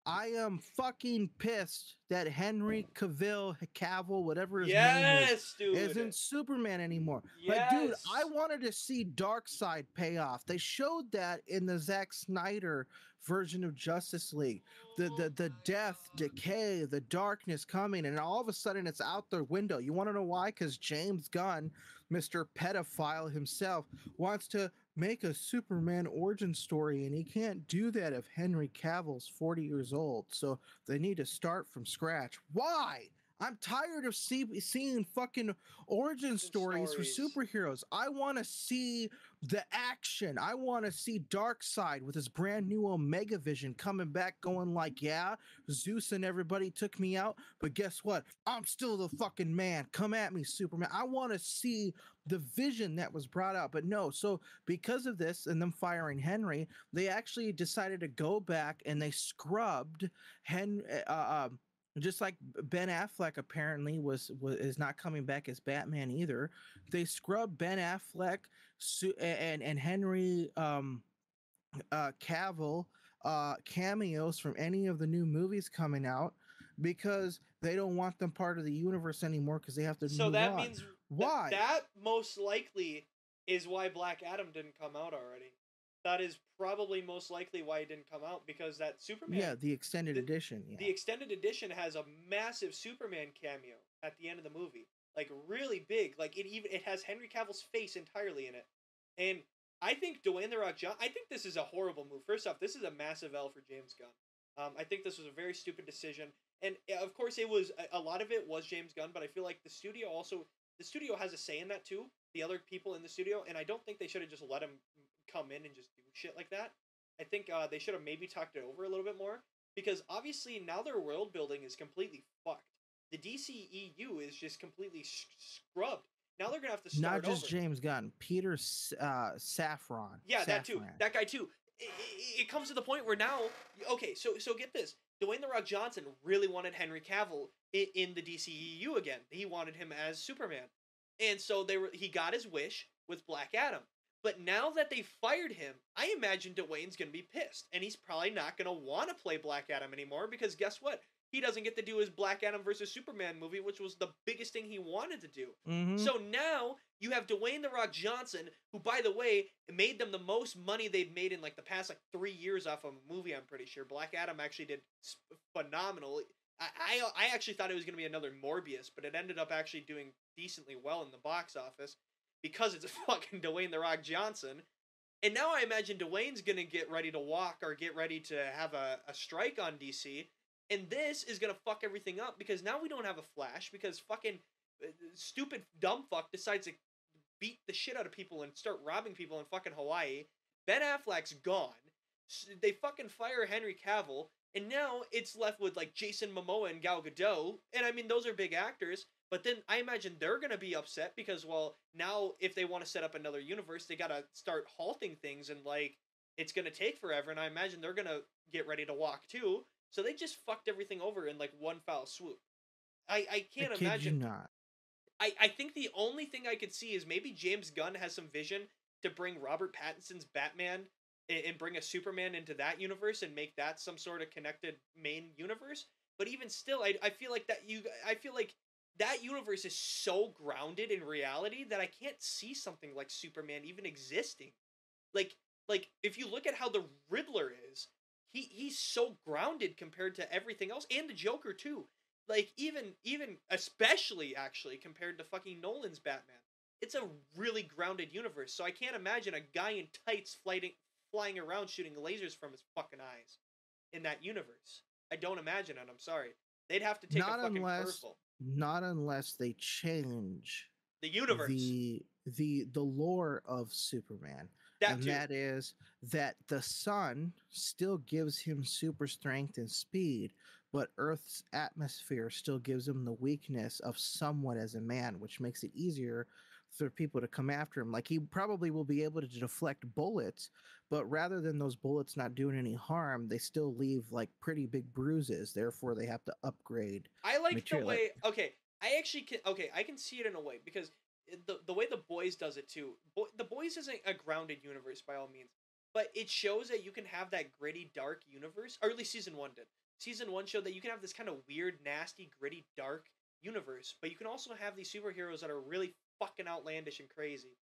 I am fucking pissed that Henry Cavill, Cavill, whatever his name is, yes, dude. isn't Superman anymore. But dude, I wanted to see Darkseid pay off. They showed that in the Zack Snyder version of Justice League. The the the death, decay, the darkness coming, and all of a sudden it's out the window. You want to know why? Because James Gunn, Mr. Pedophile himself, wants to make a Superman origin story, and he can't do that if Henry Cavill's 40 years old. So they need to start from scratch. Why? I'm tired of see- seeing fucking origin stories, for superheroes. I want to see the action. I want to see Darkseid with his brand new Omega Vision coming back, going like, "Yeah, Zeus and everybody took me out, but guess what? I'm still the fucking man. Come at me, Superman." I want to see the vision that was brought out, but no. So because of this and them firing Henry, they actually decided to go back and they scrubbed Hen. Uh, um, just like Ben Affleck apparently was, was is not coming back as Batman either. They scrubbed Ben Affleck Su- and and Henry um, uh, Cavill uh, cameos from any of the new movies coming out. because they don't want them part of the universe anymore because they have to So that on. means th- Why? that most likely is why Black Adam didn't come out already. That is probably most likely why it didn't come out because that Superman yeah, the extended the- edition. Yeah. The extended edition has a massive Superman cameo at the end of the movie, like really big. Like it even it has Henry Cavill's face entirely in it, and I think Dwayne the Rock John. I think this is a horrible move. First off, this is a massive L for James Gunn. Um, I think this was a very stupid decision, and of course it was a lot of it was James Gunn, but I feel like the studio also the studio has a say in that too. The other people in the studio, and I don't think they should have just let him come in and just do shit like that. I think uh, they should have maybe talked it over a little bit more because obviously now their world building is completely fucked. The DCEU is just completely sh- scrubbed. Now they're gonna have to start Not just over. James Gunn, Peter S- uh, Safran. Yeah, that too. That guy too. It, it, it comes to the point where now, okay, so so get this. Dwayne the Rock Johnson really wanted Henry Cavill in, in the DCEU again. He wanted him as Superman, and so they were. He got his wish with Black Adam. But now that they fired him, I imagine Dwayne's gonna be pissed, and he's probably not gonna want to play Black Adam anymore because guess what? He doesn't get to do his Black Adam versus Superman movie, which was the biggest thing he wanted to do. Mhm. So now you have Dwayne the Rock Johnson, who, by the way, made them the most money they've made in like the past like three years off of a movie. I'm pretty sure Black Adam actually did phenomenal. I I, I actually thought it was going to be another Morbius, but it ended up actually doing decently well in the box office because it's fucking Dwayne the Rock Johnson. And now I imagine Dwayne's gonna get ready to walk or get ready to have a, a strike on DC. And this is gonna fuck everything up because now we don't have a Flash because fucking uh, stupid dumb fuck decides to beat the shit out of people and start robbing people in fucking Hawaii. Ben Affleck's gone. They fucking fire Henry Cavill, and now it's left with like Jason Momoa and Gal Gadot. And I mean, those are big actors. But then I imagine they're gonna be upset because, well, now if they want to set up another universe, they gotta start halting things and like it's gonna take forever. And I imagine they're gonna get ready to walk too. So they just fucked everything over in like one foul swoop. I I I can't kid imagine. you not. I, I think the only thing I could see is maybe James Gunn has some vision to bring Robert Pattinson's Batman and, and bring a Superman into that universe and make that some sort of connected main universe. But even still, I, I feel like that you I feel like that universe is so grounded in reality that I can't see something like Superman even existing. Like like if you look at how the Riddler is, he he's so grounded compared to everything else and the Joker too like even even especially actually compared to fucking Nolan's Batman. It's a really grounded universe, so I can't imagine a guy in tights flying flying around shooting lasers from his fucking eyes in that universe. I don't imagine it. I'm sorry. They'd have to take Not a fucking unless- curveball. Not unless they change The universe. the the the lore of Superman. That and too. that is that the sun still gives him super strength and speed, but Earth's atmosphere still gives him the weakness of somewhat as a man, which makes it easier for people to come after him. Like he probably will be able to deflect bullets, but rather than those bullets not doing any harm, they still leave like pretty big bruises. Therefore, they have to upgrade. I like the material, way. Okay, I actually can. Okay, I can see it in a way because the the way the boys does it too. Bo- the boys isn't a grounded universe by all means, but it shows that you can have that gritty, dark universe. Or at least season one did. Season one showed that you can have this kind of weird, nasty, gritty, dark universe, but you can also have these superheroes that are really fucking outlandish and crazy.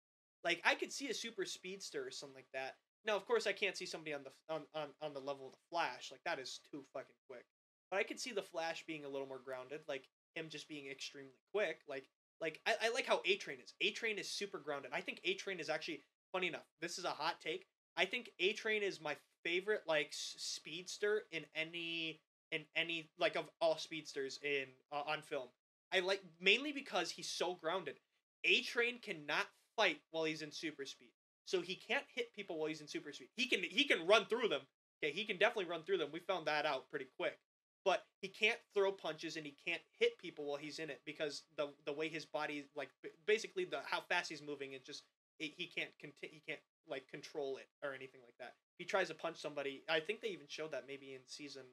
Like I could see a super speedster or something like that. Now, of course, I can't see somebody on the on, on, on the level of the Flash. Like that is too fucking quick. But I could see the Flash being a little more grounded, like him just being extremely quick. Like like I, I like how A Train is. A Train is super grounded. I think A Train is actually funny enough. This is a hot take. I think A Train is my favorite like speedster in any in any like of all speedsters in uh, on film. I like mainly because he's so grounded. A Train cannot fight while he's in super speed. So he can't hit people while he's in super speed. He can he can run through them. Okay, he can definitely run through them. We found that out pretty quick. But he can't throw punches and he can't hit people while he's in it because the the way his body like basically the how fast he's moving it just it, he can't conti- he can't like control it or anything like that. He tries to punch somebody. I think they even showed that maybe in season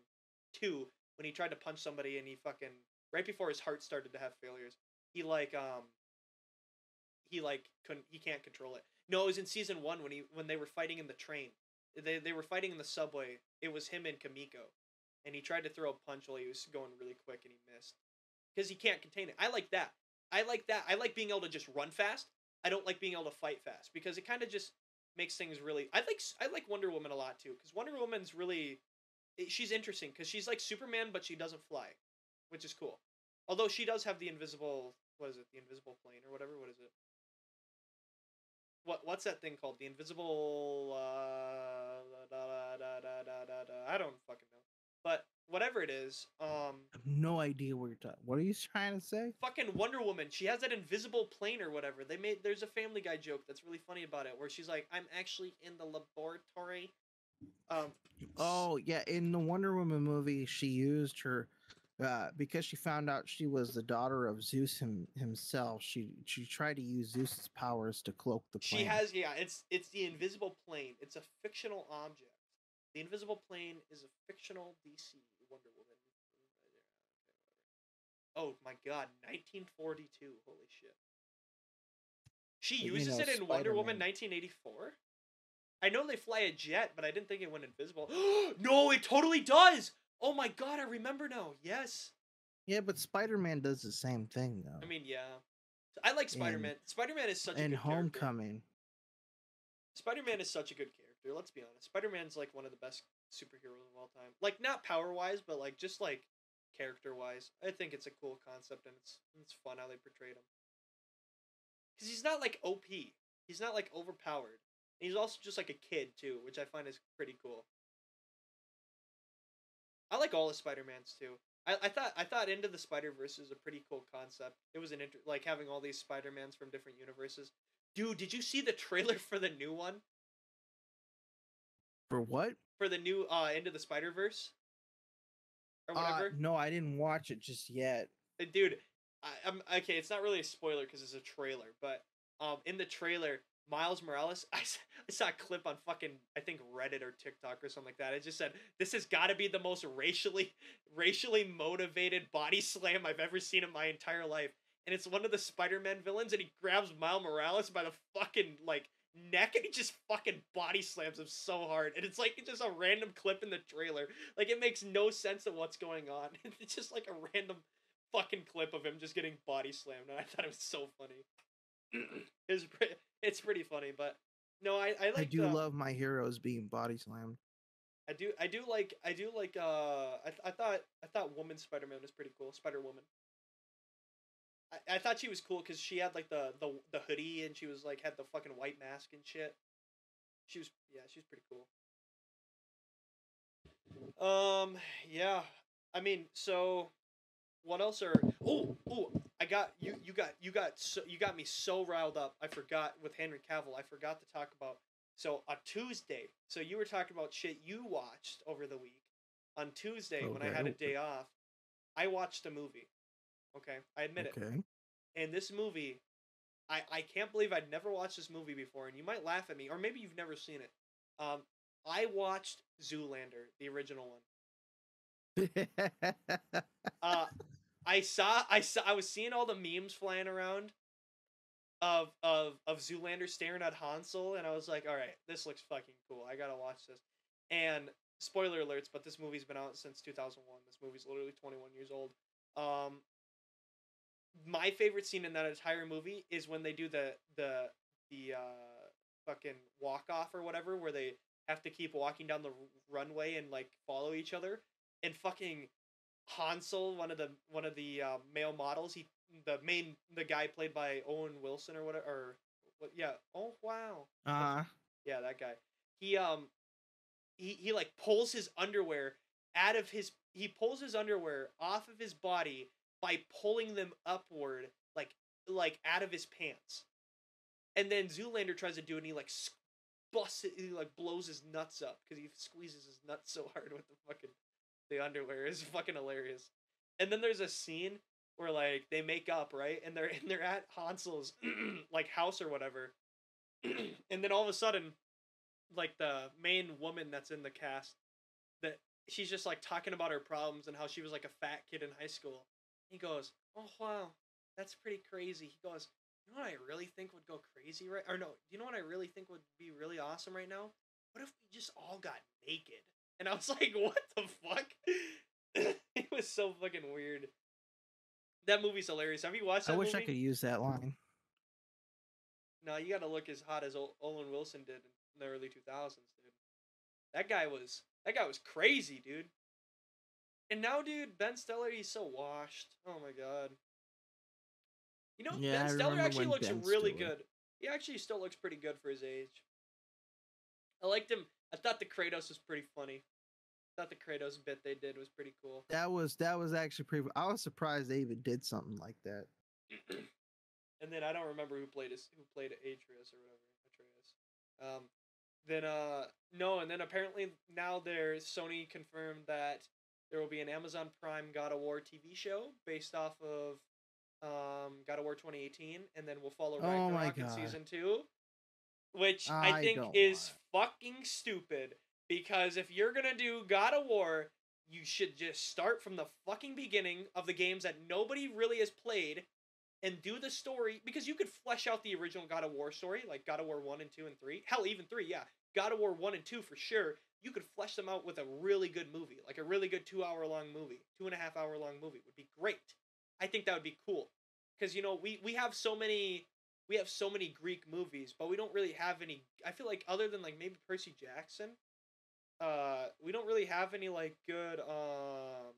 2 when he tried to punch somebody and he fucking right before his heart started to have failures. He like um he like couldn't he can't control it. No, it was in season one when he when they were fighting in the train. They they were fighting in the subway. It was him and Kimiko, and he tried to throw a punch while he was going really quick and he missed because he can't contain it. I like that. I like that. I like being able to just run fast. I don't like being able to fight fast because it kind of just makes things really. I like I like Wonder Woman a lot too because Wonder Woman's really she's interesting because she's like Superman but she doesn't fly, which is cool. Although she does have the invisible what is it the invisible plane or whatever what is it? What what's that thing called? The invisible uh da, da, da. I don't fucking know. But whatever it is, um I have no idea what you're talking. What are you trying to say? fucking Wonder Woman. She has that invisible plane or whatever. They made there's a Family Guy joke that's really funny about it, where she's like, "I'm actually in the laboratory." Um. Oh yeah, in the Wonder Woman movie, she used her uh, because she found out she was the daughter of Zeus him, himself. She she tried to use Zeus's powers to cloak the plane. She has yeah. It's it's the invisible plane. It's a fictional object. The invisible plane is a fictional DC Wonder Woman. Oh my god, 1942. Holy shit. She you uses it in Wonder Woman 1984. I know they fly a jet, but I didn't think it went invisible. no, it totally does. Oh my god, I remember now. Yes. Yeah, but Spider Man does the same thing though. I mean, yeah. I like Spider Man. Spider Man is such a good character. Homecoming, Spider Man is such a good character. Let's be honest. Spider Man's like one of the best superheroes of all time. Like not power wise, but like just like character wise. I think it's a cool concept and it's it's fun how they portrayed him. Cause he's not like OP. He's not like overpowered. And he's also just like a kid too, which I find is pretty cool. I like all the Spider Mans too. I, I thought I thought Into the Spider Verse is a pretty cool concept. It was an inter- like having all these Spider Mans from different universes. Dude, did you see the trailer for the new one? For what? For the new uh End of the Spider Verse? Or Uh, whatever? no, I didn't watch it just yet. Uh, Dude, I, I'm okay, it's not really a spoiler because it's a trailer, but um in the trailer, Miles Morales, I saw a clip on fucking I think Reddit or TikTok or something like that. It just said this has got to be the most racially racially motivated body slam I've ever seen in my entire life. And it's one of the Spider-Man villains and he grabs Miles Morales by the fucking like neck and he just fucking body slams him so hard. And it's like it's just a random clip in the trailer. Like it makes no sense of what's going on. It's just like a random fucking clip of him just getting body slammed, and I thought it was so funny. it's pre- it's pretty funny, but no, I I like I do the- love my heroes being body slammed. I do I do like I do like uh I, th- I thought I thought Woman Spider Man was pretty cool Spider Woman. I, I thought she was cool because she had like the, the the hoodie and she was like had the fucking white mask and shit. She was yeah she was pretty cool. Um yeah, I mean so, what else are oh oh I got you you got you got so you got me so riled up I forgot with Henry Cavill I forgot to talk about so on Tuesday, so you were talking about shit you watched over the week. On Tuesday, when I had a day off, I watched a movie. Okay, I admit it. Okay. And this movie, I I can't believe I'd never watched this movie before, and you might laugh at me, or maybe you've never seen it. Um, I watched Zoolander, the original one. Uh, I saw I saw I was seeing all the memes flying around of of of Zoolander staring at Hansel, and I was like, all right, this looks fucking cool. I gotta watch this. And spoiler alerts, but this movie's been out since two thousand one. This movie's literally twenty one years old. Um, my favorite scene in that entire movie is when they do the the the uh fucking walk off or whatever, where they have to keep walking down the r- runway and like follow each other, and fucking Hansel, one of the one of the uh, male models, he the main the guy played by Owen Wilson or whatever or what yeah oh wow. Uh, yeah that guy. He um he he like pulls his underwear out of his he pulls his underwear off of his body by pulling them upward like like out of his pants. And then Zoolander tries to do it and he like busts it he like blows his nuts up because he squeezes his nuts so hard with the fucking the underwear. Is fucking hilarious. And then there's a scene where like they make up right? And they're and they're at Hansel's like house or whatever. And then all of a sudden like the main woman that's in the cast that she's just like talking about her problems and how she was like a fat kid in high school he goes oh wow that's pretty crazy he goes you know what i really think would go crazy right or no you know what i really think would be really awesome right now what if we just all got naked and i was like what the fuck it was so fucking weird. That movie's hilarious. Have you watched that I wish movie? I could use that line. No, you got to look as hot as Ol- Owen Wilson did in the early 2000s, dude. That guy was that guy was crazy, dude. And now, dude, Ben Stiller, he's so washed. Oh my god. You know, Yeah, Ben Stiller actually looks Ben really Stiller- good. He actually still looks pretty good for his age. I liked him. I thought the Kratos was pretty funny. I thought the Kratos bit they did was pretty cool. That was that was actually pretty. I was surprised they even did something like that. and then I don't remember who played his, who played Atreus or whatever Atreus. Um, then uh no, and then apparently now there's Sony confirmed that there will be an Amazon Prime God of War TV show based off of um God of War 2018, and then we'll follow Oh Ragnarok in season two, which I, I think is fucking stupid because if you're gonna do God of War, you should just start from the fucking beginning of the games that nobody really has played and do the story because you could flesh out the original God of War story, like God of War 1 and 2 and 3. Hell, even 3, yeah. God of War 1 and 2 for sure. You could flesh them out with a really good movie, like a really good two hour long movie, two and a half hour long movie would be great. I think that would be cool. Because, you know, we, we have so many. We have so many Greek movies, but we don't really have any. I feel like other than like maybe Percy Jackson, uh, we don't really have any like good um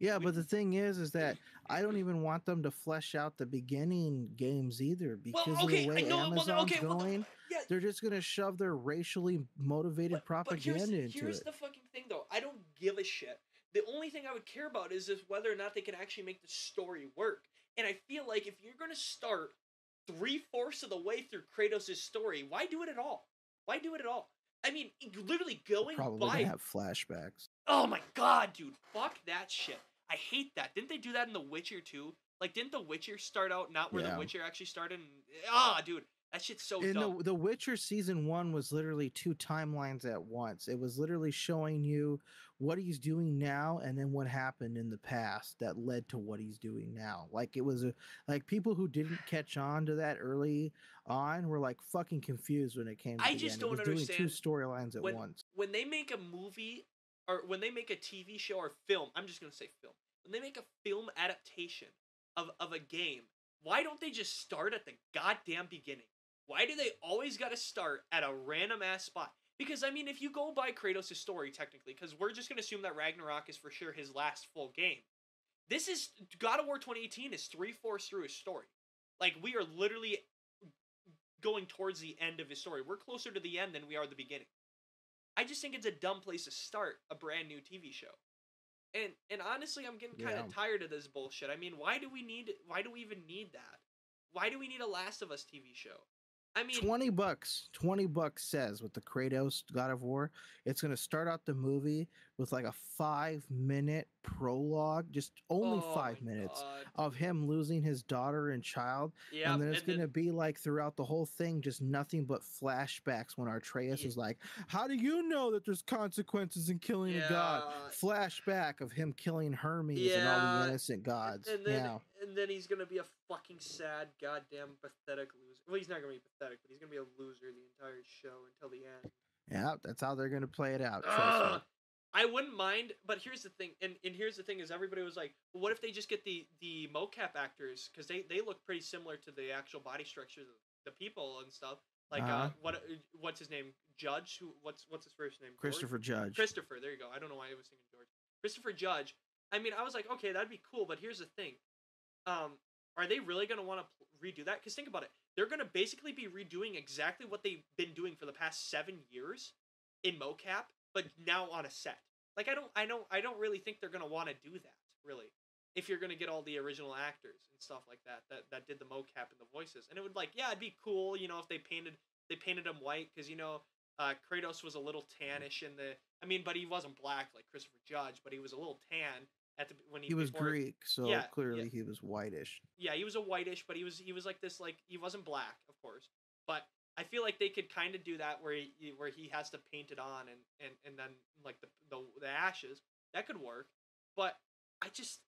Yeah, but the thing is, is that I don't even want them to flesh out the beginning games either because okay, of the way know- well, Amazon's okay, well, going. yeah, They're just gonna shove their racially motivated But- but here's, propaganda into here's it. Here's the fucking thing, though. I don't give a shit. The only thing I would care about is is whether or not they can actually make the story work. And I feel like if you're gonna start three fourths of the way through Kratos' story, why do it at all? Why do it at all? I mean, literally going Probably by. gonna have flashbacks. Oh my god, dude! Fuck that shit. I hate that. Didn't they do that in The Witcher too? Like, didn't The Witcher start out not where Yeah. The Witcher actually started? And, ah, dude, that shit's so In dumb. the The Witcher season one was literally two timelines at once. It was literally showing you what he's doing now and then what happened in the past that led to what he's doing now. Like it was a like people who didn't catch on to that early on were like fucking confused when it came. To I the just end. don't doing two storylines at when- once. when they make a movie or when they make a TV show or film, I'm just gonna say film. When they make a film adaptation of, of a game, why don't they just start at the goddamn beginning? Why do they always gotta start at a random ass spot? Because I mean, if you go by Kratos' story technically, because we're just gonna assume that Ragnarok is for sure his last full game. This is God of War 2018 is three fourths through his story. Like we are literally going towards the end of his story. We're closer to the end than we are the beginning. I just think it's a dumb place to start a brand new TV show. And and honestly, I'm getting kind of Yeah. tired of this bullshit. I mean, why do we need why do we even need that? Why do we need a Last of Us TV show? I mean, 20 bucks 20 bucks says with the kratos god of war it's going to start out the movie with like a five minute prologue just only oh five minutes God. of him losing his daughter and child Yeah, and then it's going to be like throughout the whole thing just nothing but flashbacks when Atreus Ye- is like how do you know that there's consequences in killing a god flashback of him killing hermes and all the innocent gods and then yeah and then he's gonna be a fucking sad, goddamn pathetic loser. Well, he's not gonna be pathetic, but he's gonna be a loser the entire show until the end. yeah that's how they're going to play it out. Ugh. I wouldn't mind, but here's the thing, and, and here's the thing is everybody was like, well, what if they just get the the mocap actors because they they look pretty similar to the actual body structures of the people and stuff. Like uh, Uh-huh. what uh, what's his name? Judge? Who? What's what's his first name? George? christopher judge Christopher. There you go. I don't know why I was thinking George. Christopher Judge. I mean, I was like, okay, that'd be cool, but here's the thing. Um, are they really gonna want to redo that? Because think about it, they're gonna basically be redoing exactly what they've been doing for the past seven years in mocap, but now on a set. Like, I don't, I don't, I don't really think they're gonna want to do that. Really, if you're gonna get all the original actors and stuff like that that that did the mocap and the voices, and it would like, yeah, it'd be cool, you know, if they painted they painted him white because you know uh, Kratos was a little tannish in the. I mean, but he wasn't black like Christopher Judge, but he was a little tan at the when he, he was before- Greek, so Yeah, clearly yeah. he was whitish. Yeah, he was a whitish, but he was he was like this like he wasn't black, of course. But I feel like they could kind of do that where he where he has to paint it on and and and then like the the, the ashes that could work. But I just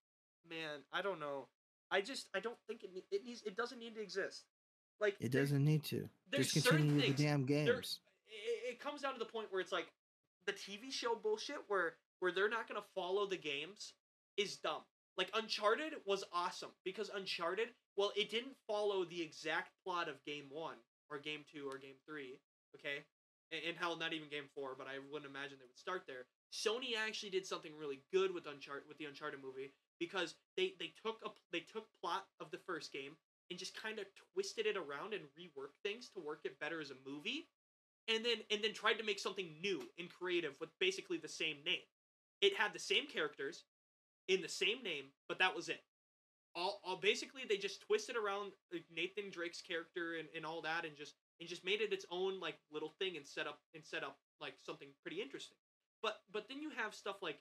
man, I don't know. I just I don't think it it needs it doesn't need to exist. Like It doesn't need to. there's Just continue with things- the damn games. it, it comes down to the point where it's like the TV show bullshit where where they're not gonna follow the games is dumb. Like Uncharted was awesome because Uncharted, well, it didn't follow the exact plot of Game One or Game Two or Game Three. Okay, and, hell, not even Game Four, but I wouldn't imagine they would start there. Sony actually did something really good with Uncharted with the Uncharted movie because they they took a they took plot of the first game and just kind of twisted it around and reworked things to work it better as a movie and then and then tried to make something new and creative with basically the same name it had the same characters in the same name but that was it all, all basically they just twisted around nathan drake's character and, and all that and just and just made it its own like little thing and set up and set up like something pretty interesting but but then you have stuff like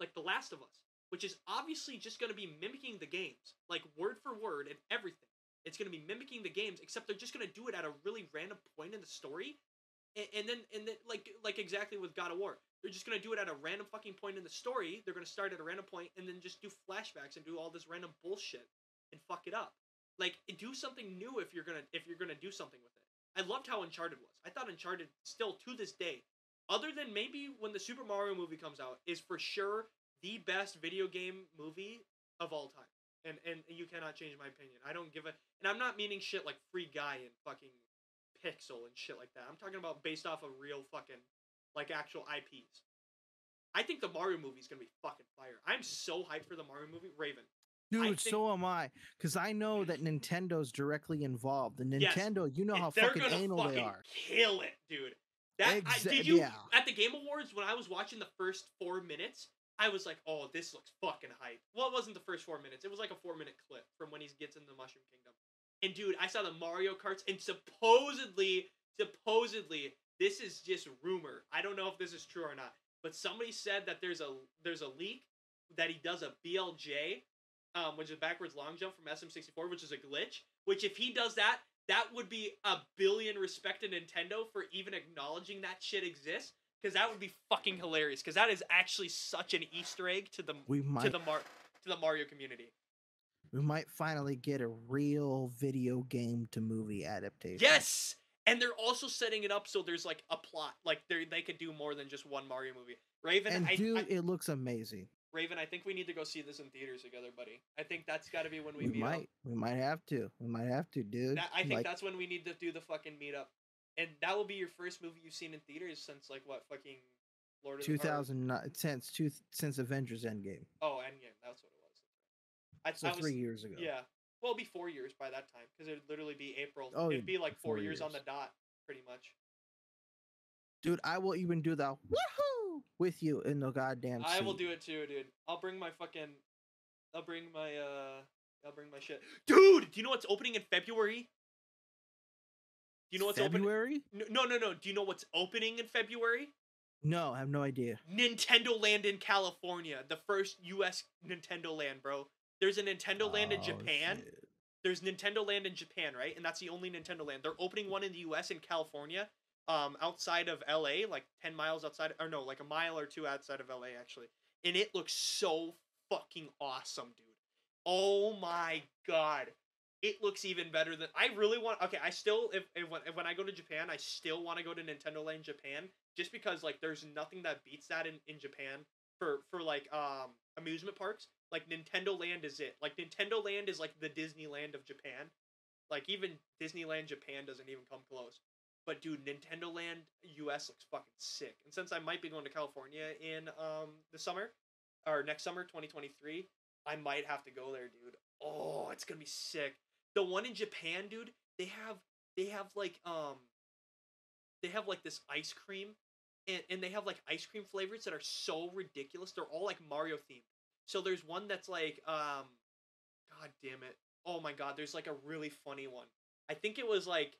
like the last of us which is obviously just going to be mimicking the games, like word for word and everything. It's going to be mimicking the games, except they're just going to do it at a really random point in the story, and, and then and then like like exactly with God of War, they're just to do it at a random fucking point in the story. They're to start at a random point and then just do flashbacks and do all this random bullshit and fuck it up. Like do something new if you're gonna if you're gonna do something with it. I loved how Uncharted was. I thought Uncharted still to this day, other than maybe when the Super Mario movie comes out, is for sure the best video game movie of all time. And and you cannot change my opinion. I don't give a and I'm not meaning shit like Free Guy and fucking Pixel and shit like that. I'm talking about based off of real fucking like actual IPs. I think the Mario movie is gonna be fucking fire. I'm so hyped for the Mario movie. Raven. Dude, think- so am I. Because I know that mm-hmm. Nintendo's directly involved. Yes. Nintendo, you know how fucking anal fucking they are. kill it, dude. That I, did you yeah. at the Game Awards when I was watching the first four minutes. I was like, "Oh, this looks fucking hype." Well, it wasn't the first four minutes. It was like a four-minute clip from when he gets in the Mushroom Kingdom. And dude, I saw the Mario Karts, and supposedly, supposedly, this is just rumor. I don't know if this is true or not, but somebody said that there's a there's a leak that he does a BLJ, um, which is a backwards long jump from SM64, which is a glitch. Which if he does that, that would be a billion respect to Nintendo for even acknowledging that shit exists. Because that would be fucking hilarious. Because that is actually such an Easter egg to the We to the Mar to the Mario community. We might finally get a real video game to movie adaptation. Yes, and they're also setting it up so there's like a plot. Like they they could do more than just one Mario movie. Raven, And I, dude, I, it looks amazing. Raven, I think we need to go see this in theaters together, buddy. I think that's got to be when we, We meet up. might. We might have to. We might have to, dude. That, I think Like, that's when we need to do the fucking meetup, and that will be your first movie you've seen in theaters since like what fucking Lord of the or- 2009 since two since Avengers Endgame. Oh, Endgame. That's what it was. I, So I was, three years ago. Yeah. Well, it'll be four years by that time because it'd literally be April. Oh, it'd be like four, four years. on the dot, pretty much. Dude, I will even do the woohoo with you in the goddamn. I will do it too, dude. I'll bring my fucking. I'll bring my uh. I'll bring my shit, dude. Do you know what's opening in February? Do you know what's opening? February? No, no, no. Do you know what's opening in February? No, I have no idea. Nintendo Land in California, the first U.S. Nintendo Land, bro. There's a Nintendo Land in Oh, Japan. shit. There's Nintendo Land in Japan, right? And that's the only Nintendo Land. They're opening one in the U.S. in California, um, outside of L.A., like ten miles outside, or no, like a mile or two outside of L.A. actually. And it looks so fucking awesome, dude. Oh my god, it looks even better than I really want. Okay, I still if, if when if when I go to Japan, I still want to go to Nintendo Land Japan just because like there's nothing that beats that in in Japan for for like um amusement parks. Like Nintendo Land is it. Like Nintendo Land is like the Disneyland of Japan. Like even Disneyland Japan doesn't even come close. But dude, Nintendo Land US looks fucking sick. And since I might be going to California in um the summer or next summer 2023, I might have to go there, dude. Oh, it's going to be sick. The one in Japan, dude, they have they have like um they have like this ice cream and, and they have like ice cream flavors that are so ridiculous. They're all like Mario themed. So there's one that's like um god damn it. Oh my god, there's like a really funny one. I think it was like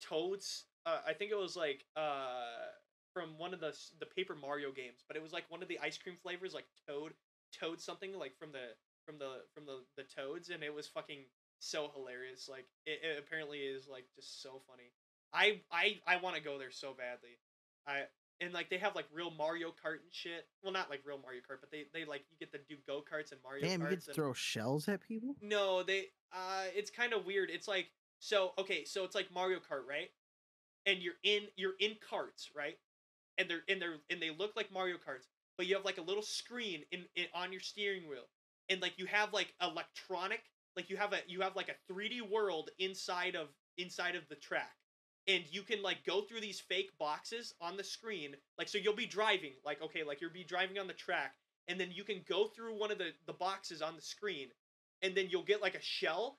Toads uh, I think it was like uh from one of the the Paper Mario games, but it was like one of the ice cream flavors like Toad Toad something like from the from the from the the Toads and it was fucking so hilarious. Like it, it apparently is like just so funny. I I I want to go there so badly. I and like they have like real Mario Kart and shit. Well, not like real Mario Kart, but they they like you get to do go karts and Mario Damn, you get to and- throw shells at people? no, they uh it's kind of weird. It's like so okay, so it's like Mario Kart, right? And you're in you're in carts, right? and they're and they're and they look like Mario Karts, but you have like a little screen in, in on your steering wheel, and like you have like electronic, like you have a you have like a 3D world inside of inside of the track, and you can like go through these fake boxes on the screen, like so you'll be driving, like okay, like you'll be driving on the track, and then you can go through one of the the boxes on the screen, and then you'll get like a shell,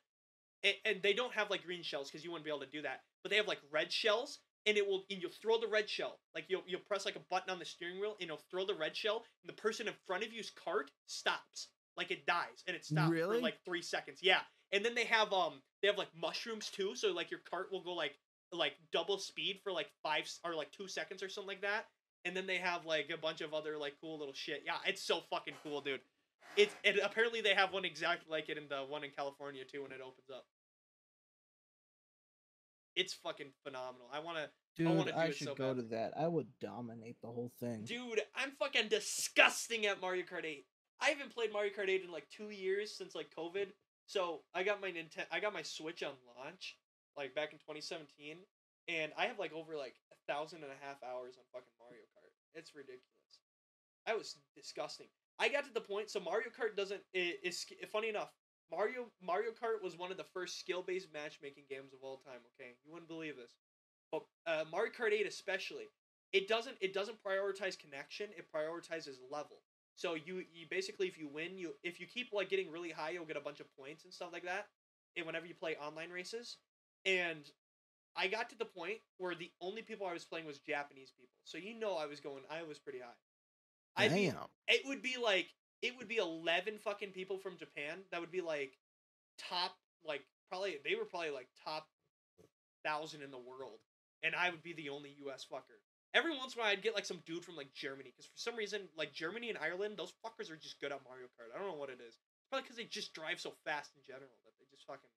and, and they don't have like green shells because you wouldn't be able to do that, but they have like red shells, and it will and you'll throw the red shell like you'll you'll press like a button on the steering wheel and it'll throw the red shell and the person in front of you's cart stops like it dies and it stops Really? for like three seconds yeah and then they have um they have like mushrooms too so like your cart will go like like double speed for like five or like two seconds or something like that and then they have like a bunch of other like cool little shit yeah it's so fucking cool dude it's and apparently they have one exactly like it in the one in california too when it opens up it's fucking phenomenal i want to Dude, wanna do I, it should so go bad. to that. I would dominate the whole thing. Dude, I'm fucking disgusting at Mario Kart 8. I haven't played Mario Kart 8 in like two years since like COVID. So I got my Nintendo, I got my Switch on launch, like back in 2017, and I have like over like a thousand and a half hours on fucking Mario Kart. It's ridiculous. I was disgusting. I got to the point. So Mario Kart doesn't. It, it's funny enough. Mario Mario Kart was one of the first skill based matchmaking games of all time. Okay, you wouldn't believe this, but uh, Mario Kart 8 especially it doesn't it doesn't prioritize connection it prioritizes level so you you basically if you win you if you keep like getting really high you'll get a bunch of points and stuff like that and whenever you play online races and i got to the point where the only people i was playing was japanese people. So you know i was going i was pretty high. I'd Damn. it would be like it would be 11 fucking people from japan that would be like top like probably they were probably like top thousand in the world and i would be the only us fucker. Every once in a while i'd get like some dude from like germany because for some reason like germany and ireland those fuckers are just good at mario kart. I don't know what it is. Probably because they just drive so fast in general that they just fucking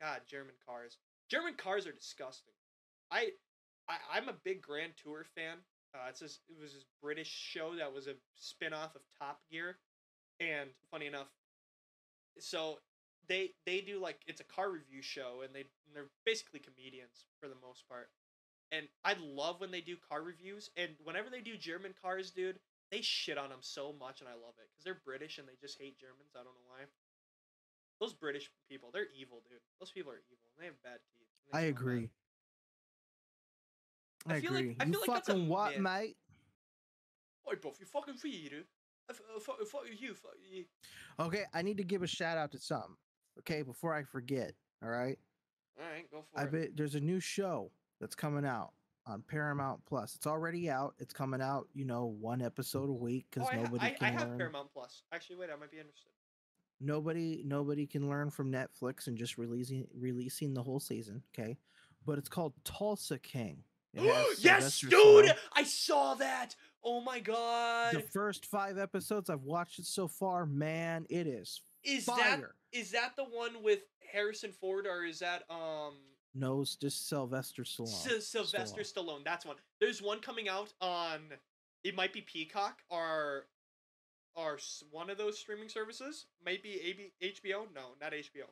god german cars german cars are disgusting i, I i'm a big grand tour fan uh, it's this, it was this British show that was a spin-off of Top Gear, and funny enough, so they they do like it's a car review show, and they and they're basically comedians for the most part. And I love when they do car reviews, and whenever they do German cars, dude, they shit on them so much, and I love it because they're British and they just hate Germans. I don't know why. Those British people, they're evil, dude. Those people are evil. and They have bad teeth. I agree. I I, feel like- agree. I you feel like fucking what, myth. mate? Oi, buff, you fucking feed dude. Uh, fuck, fuck, fuck you, fuck you. Okay, I need to give a shout out to something. Okay, before I forget. All right. All right, go for I it. bet there's a new show that's coming out on Paramount Plus. It's already out. It's coming out, you know, one episode a week because oh, I, nobody I, can I have learn. Paramount Plus. Actually, wait, I might be interested. Nobody, nobody can learn from Netflix and just releasing releasing the whole season. Okay, but it's called Tulsa King. Yes, dude! Stallone. I saw that. Oh my god! The first five episodes I've watched it so far, man, it is is that fire. is that the one with Harrison Ford or is that um No, it's just Sylvester Stallone. Sy- Sylvester Stallone. That's one. There's one coming out on. It might be Peacock or, s- one of those streaming services. Might be AB, HBO. No, not HBO.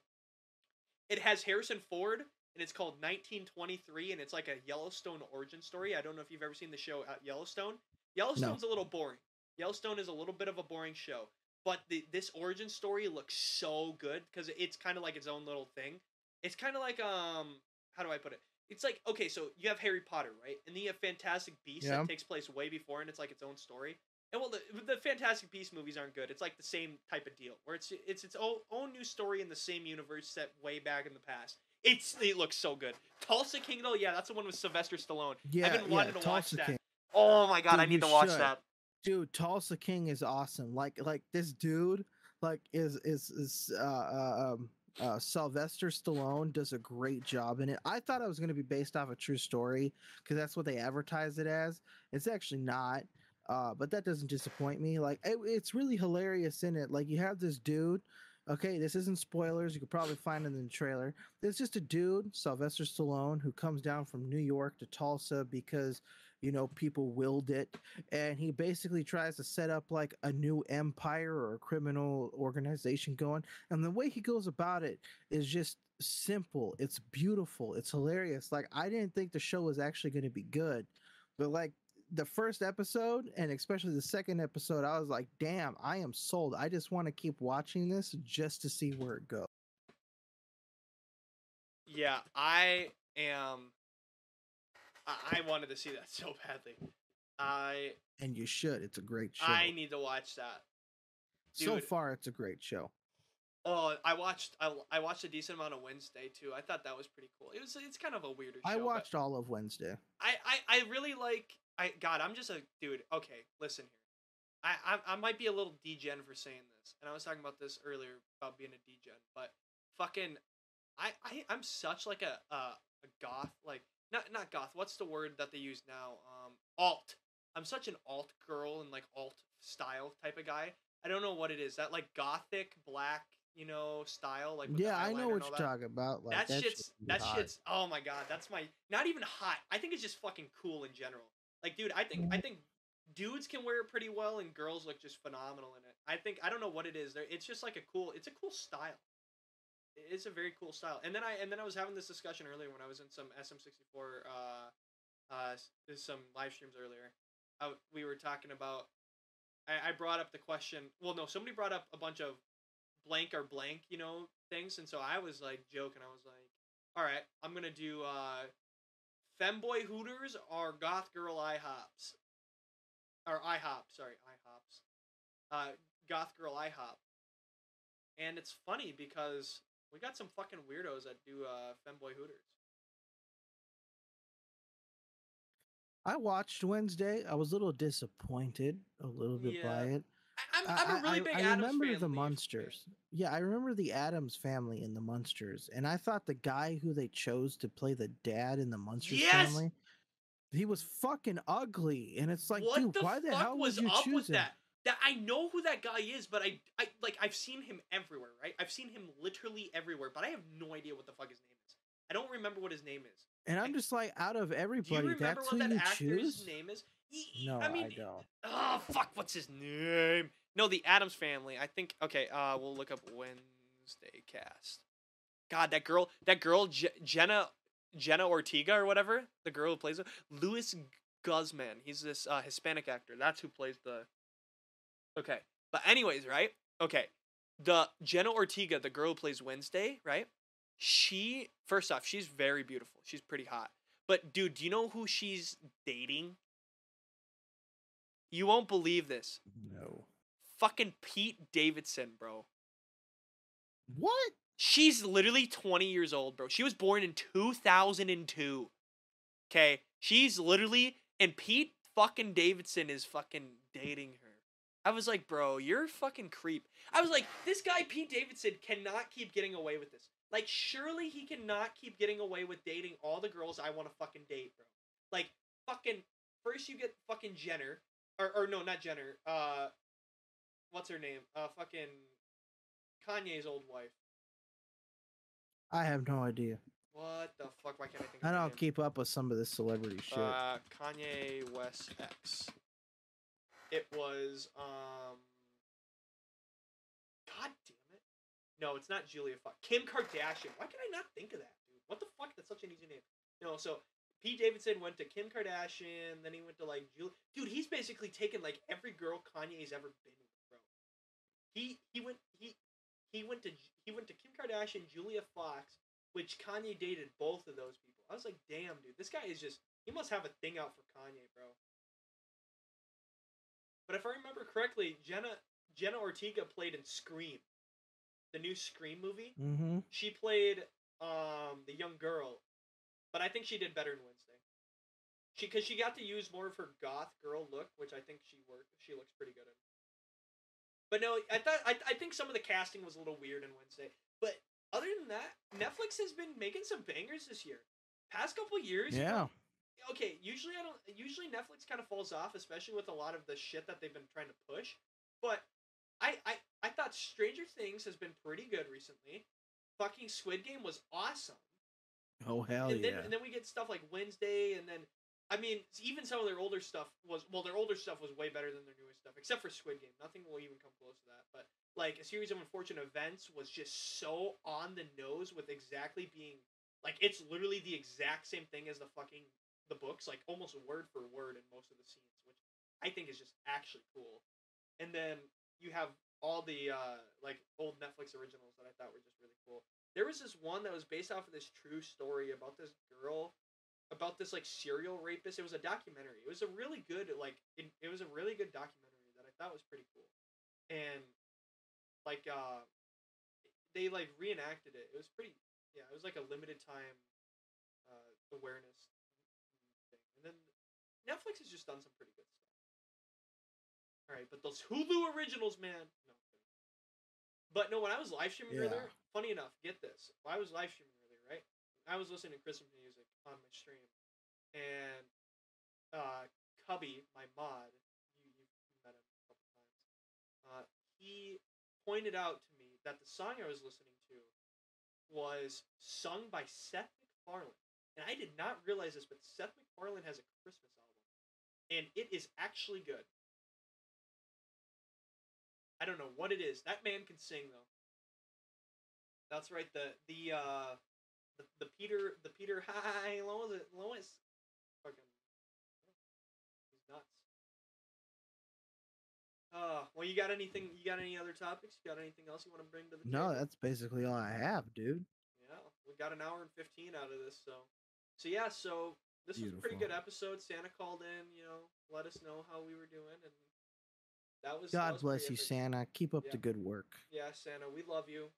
It has Harrison Ford and it's called 1923 and it's like a Yellowstone origin story. I don't know if you've ever seen the show Yellowstone. Yellowstone's a little boring. Yellowstone is a little bit of a boring show, but the, this origin story looks so good because it's kind of like its own little thing. It's kind of like um, how do I put it? It's like okay, so you have Harry Potter, right? And then you have Fantastic Beasts Yeah. that takes place way before, and it's like its own story. And well, the, the Fantastic Beasts movies aren't good. It's like the same type of deal, where it's it's its own, own new story in the same universe set way back in the past. It's it looks so good. Tulsa King though, yeah, that's the one with Sylvester Stallone. yeah, I've been yeah, wanting to watch Tulsa that. King. Oh my god, Dude, I need to watch should. that. dude tulsa king is awesome like like this dude like is is is uh, uh um uh sylvester stallone does a great job in it i thought it was going to be based off a true story because that's what they advertised it as it's actually not uh but that doesn't disappoint me like it, it's really hilarious in it like you have this dude okay this isn't spoilers you could probably find it in the trailer It's just a dude sylvester stallone who comes down from new york to tulsa because you know people willed it and he basically tries to set up like a new empire or a criminal organization going and the way he goes about it is just simple it's beautiful it's hilarious like i didn't think the show was actually going to be good But like the first episode and especially the second episode, I was like, damn, I am sold. I just want to keep watching this just to see where it goes. Yeah, I am. I, I wanted to see that so badly. I And you should. It's a great show. I need to watch that. so far, it's a great show. Oh, I watched I, I watched a decent amount of Wednesday too. I thought that was pretty cool. It was it's kind of a weirder show. I watched all of Wednesday. I, I I really like I God, I'm just a dude. Okay, listen here. I, I I might be a little degen for saying this, and I was talking about this earlier about being a degen, but fucking, I I I'm such like a a, a goth like not not goth. What's the word that they use now? Um, alt. I'm such an alt girl and like alt style type of guy. I don't know what it is. That like gothic black, you know, style. Like with the yeah, I know what you're that talking about. Like that, that shit's that hot. shit's oh my god that's my not even hot i think it's just fucking cool in general like dude i think i think dudes can wear it pretty well and girls look just phenomenal in it. I think i don't know what it is. There it's just like a cool it's a cool style. It's a very cool style. And then i and then i was having this discussion earlier when i was in some sm64 uh uh some live streams earlier. I, we were talking about I, I brought up the question well no somebody brought up a bunch of blank or blank you know things. And so i was like joking. I was like all right i'm gonna do uh femboy hooters or goth girl ihops. Or ihop sorry ihops. Uh goth girl ihop. And it's funny because we got some fucking weirdos that do uh femboy hooters. I watched Wednesday. I was a little disappointed, a little bit by it. I, I'm, I'm a I- really I, big I Addams remember the. Munsters. Yeah, I remember the Addams family in the Munsters, and I thought the guy who they chose to play the dad in the Munsters Yes! family, he was fucking ugly, and it's like, what dude, the why the fuck hell was you up choose with that? That I know who that guy is, but I, I like I've seen him everywhere, right? I've seen him literally everywhere, but I have no idea what the fuck his name is. I don't remember what his name is. And I'm just like, out of everybody, Do you remember that's what who that you actor's choose. name is? No, I mean, I don't. oh fuck, what's his name? No, the Addams Family. I think. Okay, uh, we'll look up Wednesday cast. God, that girl, that girl, Je- Jenna, Jenna Ortega or whatever, the girl who plays it, Louis Guzman. He's this uh, Hispanic actor. That's who plays the. Okay, but anyways, right? Okay, the Jenna Ortega, the girl who plays Wednesday, right? She first off, she's very beautiful. She's pretty hot. But dude, do you know who she's dating? You won't believe this. No. Fucking Pete Davidson, bro. What? She's literally 20 years old, bro. She was born in 2002. Okay? She's literally and Pete fucking Davidson is fucking dating her. I was like, "Bro, you're a fucking creep." I was like, "This guy Pete Davidson cannot keep getting away with this. Like surely he cannot keep getting away with dating all the girls I want to fucking date, bro. Like fucking first you get fucking Jenner or or no, not Jenner. Uh what's her name? Uh fucking Kanye's old wife. I have no idea. What the fuck? Why can't I think? I don't keep up with some of this celebrity shit. Uh, Kanye West X. It was um. God damn it! No, it's not Julia Fuck Kim Kardashian. Why can I not think of that, dude? What the fuck? That's such an easy name. No, so Pete Davidson went to Kim Kardashian, then he went to like Julia. Dude, he's basically taken like every girl Kanye's ever been with, bro. He he went he he went to he went to Kim Kardashian, Julia Fox, which Kanye dated both of those people. I was like, damn, dude, this guy is just he must have a thing out for Kanye, bro. But if I remember correctly, Jenna Jenna Ortega played in Scream, the new Scream movie. mm-hmm. She played um the young girl, but I think she did better in Wednesday. She because she got to use more of her goth girl look, which I think she worked. She looks pretty good in. But no, I thought I, I think some of the casting was a little weird in Wednesday. But other than that, Netflix has been making some bangers this year. Past couple years, Yeah. okay, usually I don't usually Netflix kind of falls off, especially with a lot of the shit that they've been trying to push. But I I, I thought Stranger Things has been pretty good recently. Fucking Squid Game was awesome. Oh hell and then yeah. and then we get stuff like Wednesday and then I mean even some of their older stuff was well their older stuff was way better than their newest stuff except for Squid Game. Nothing will even come close to that. But like a series of unfortunate events was just so on the nose with exactly being like it's literally the exact same thing as the fucking the books like almost word for word in most of the scenes, which I think is just actually cool. And then you have all the uh, like old Netflix originals that I thought were just really cool. There was this one that was based off of this true story about this girl, about this like serial rapist. It was a documentary. It was a really good like it, it was a really good documentary that I thought was pretty cool, and like uh, they like reenacted it. It was pretty yeah. It was like a limited time uh, awareness thing, and then Netflix has just done some pretty good stuff. All right, but those Hulu originals, man. No. But no, when I was live streaming Yeah. earlier, funny enough, get this. I was live streaming earlier, right? I was listening to Christmas music on my stream, and uh, Cubby, my mod, you you you met him a couple times. Uh, he pointed out to me that the song I was listening to was sung by Seth MacFarlane, and I did not realize this, but Seth MacFarlane has a Christmas album, and it is actually good. I don't know what it is. That man can sing though. That's right. The the uh the, the Peter the Peter hi Lois Lois fucking he's nuts. Uh well you got anything you got any other topics? You got anything else you want to bring to the No, table? that's basically all I have, dude. Yeah, we got an hour and fifteen out of this, so so yeah, so this was a pretty good episode. Santa called in, you know, let us know how we were doing, and that was. that God was bless you. Santa. Keep up Yeah. the good work. Yeah, Santa, we love you,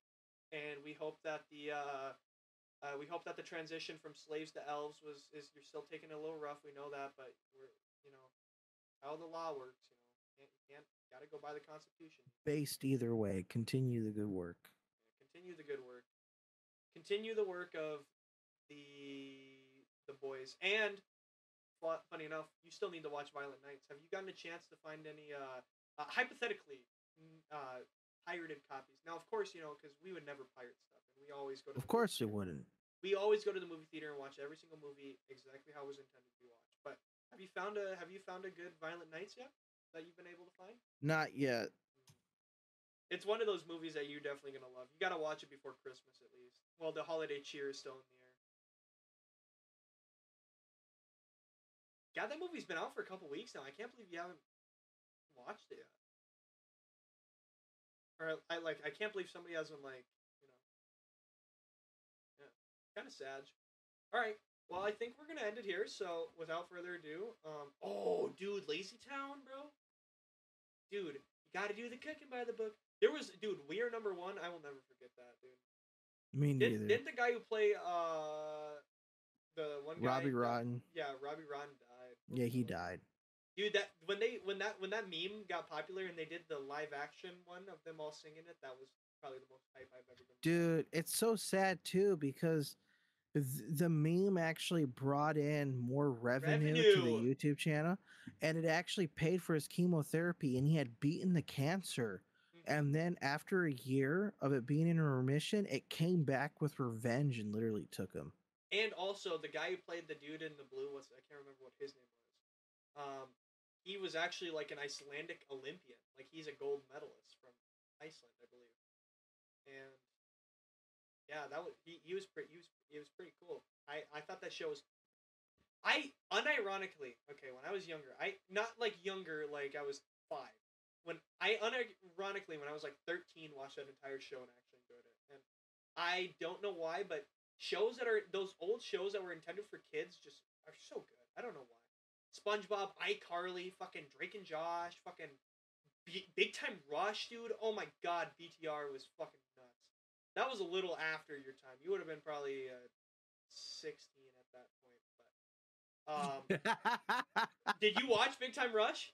and we hope that the uh, uh, we hope that the transition from slaves to elves was is you're still taking it a little rough. We know that, but we're you know how the law works. You know, can't you can't got to go by the Constitution. Based either way, continue the good work. Continue the good work. Continue the work of the the boys. And funny enough, you still need to watch Violent Nights. Have you gotten a chance to find any uh, uh hypothetically uh pirated copies? Now, of course, you know because we would never pirate stuff, and we always go to. Of course you wouldn't. We always go to the movie theater and watch every single movie exactly how it was intended to be watched. But have you found a Have you found a good Violent Nights yet that you've been able to find? Not yet. It's one of those movies that you're definitely gonna love. You gotta watch it before Christmas at least. Well, the holiday cheer is still in the air. God, that movie's been out for a couple weeks now. I can't believe you haven't watched it yet. Or I like I can't believe somebody hasn't like you know. Yeah, kind of sad. All right. Well, I think we're gonna end it here. So without further ado, um, oh, dude, Lazy Town, bro. Dude, you got to do the cooking by the book. There was, dude, we are number one. I will never forget that, dude. Me Did, neither. didn't the guy who played uh the one guy Robbie Rotten. Yeah, Robbie Rotten died. Yeah, he died. Dude, that when they when that when that meme got popular and they did the live action one of them all singing it, that was probably the most hype I've ever been. Dude, it's so sad too because the meme actually brought in more revenue, to the YouTube channel and it actually paid for his chemotherapy and he had beaten the cancer. Mhm. And then after a year of it being in remission, it came back with revenge and literally took him. And also the guy who played the dude in the blue, what's I can't remember what his name was. Um, he was actually like an Icelandic Olympian. Like he's a gold medalist from Iceland, I believe. And yeah, that was he, he was pretty he was he was pretty cool. I I thought that show was I unironically, okay, when I was younger, I not like younger like I was 5. When I unironically when I was like 13 watched that entire show and actually enjoyed it. And I don't know why, but shows that are those old shows that were intended for kids just are so good. I don't know why. SpongeBob, iCarly, fucking Drake and Josh, fucking B- Big Time Rush, dude. Oh my god, BTR was fucking nuts. That was a little after your time. You would have been probably uh, 16 at that point, but um did you watch Big Time Rush?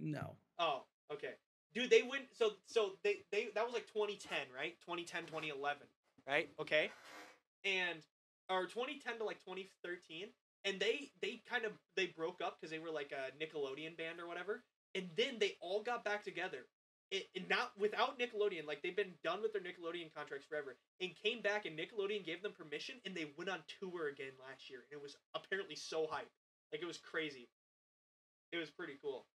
no. Oh, okay. Dude, they went so so they they that was like 2010, right? 2010, 2011, right? Okay. And or 2010 to like 2013, and they they kind of they broke up because they were like a Nickelodeon band or whatever, and then they all got back together. It, and not without Nickelodeon, like they've been done with their Nickelodeon contracts forever, and came back, and Nickelodeon gave them permission, and they went on tour again last year, and it was apparently so hype, like it was crazy. It was pretty cool.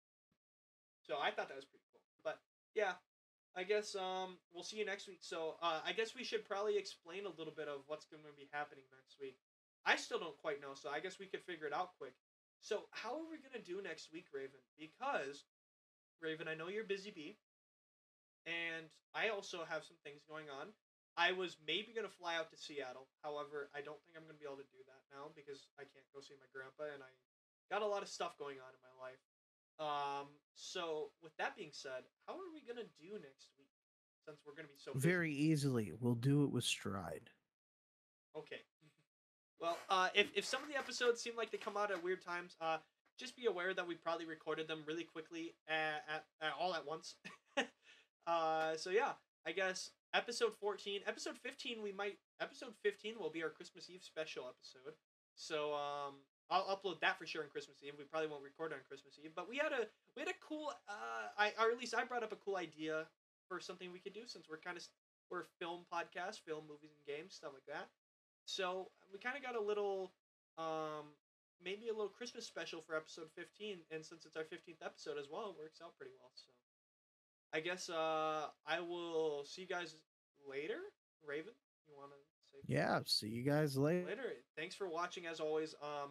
So I thought that was pretty cool. But yeah, I guess um we'll see you next week. So uh, I guess we should probably explain a little bit of what's going to be happening next week. I still don't quite know, so I guess we could figure it out quick. So how are we gonna do next week, Raven? Because Raven, I know you're busy bee, and I also have some things going on. I was maybe gonna fly out to Seattle. However, I don't think I'm gonna be able to do that now because I can't go see my grandpa, and I got a lot of stuff going on in my life. Um, so with that being said, how are we gonna do next week? Since we're gonna be so busy? Very easily. We'll do it with stride. Okay. Well, uh, if, if some of the episodes seem like they come out at weird times, uh, just be aware that we probably recorded them really quickly at, at, at all at once. uh, so yeah, I guess episode 14, episode 15, we might, episode 15 will be our Christmas Eve special episode. So, um, I'll upload that for sure on Christmas Eve. We probably won't record on Christmas Eve, but we had a, we had a cool, uh, I, or at least I brought up a cool idea for something we could do since we're kind of, we're a film podcast, film, movies, and games, stuff like that. So we kind of got a little, um, maybe a little Christmas special for episode 15, and since it's our 15th episode as well, it works out pretty well. So I guess uh, I will see you guys later. Raven, you want to say? Yeah. See you guys later. Later. Thanks for watching as always. Um,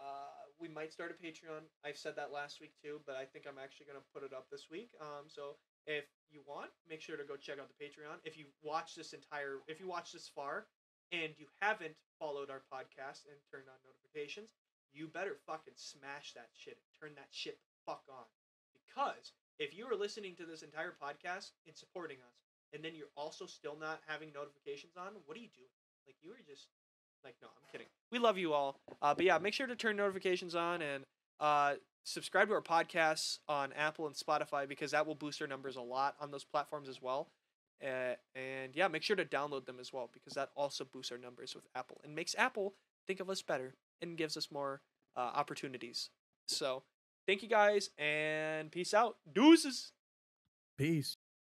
uh, we might start a Patreon. I've said that last week too, but I think I'm actually gonna put it up this week. Um, so if you want, make sure to go check out the Patreon. If you watch this entire, if you watch this far, and you haven't followed our podcast and turned on notifications, you better fucking smash that shit and turn that shit the fuck on. Because if you are listening to this entire podcast and supporting us, and then you're also still not having notifications on, what are you doing? Like you are just like no, I'm kidding. We love you all. Uh, but yeah, make sure to turn notifications on and uh, subscribe to our podcasts on Apple and Spotify because that will boost our numbers a lot on those platforms as well. Uh, and yeah, make sure to download them as well because that also boosts our numbers with Apple and makes Apple think of us better and gives us more uh, opportunities. So thank you guys and peace out. Deuces. Peace.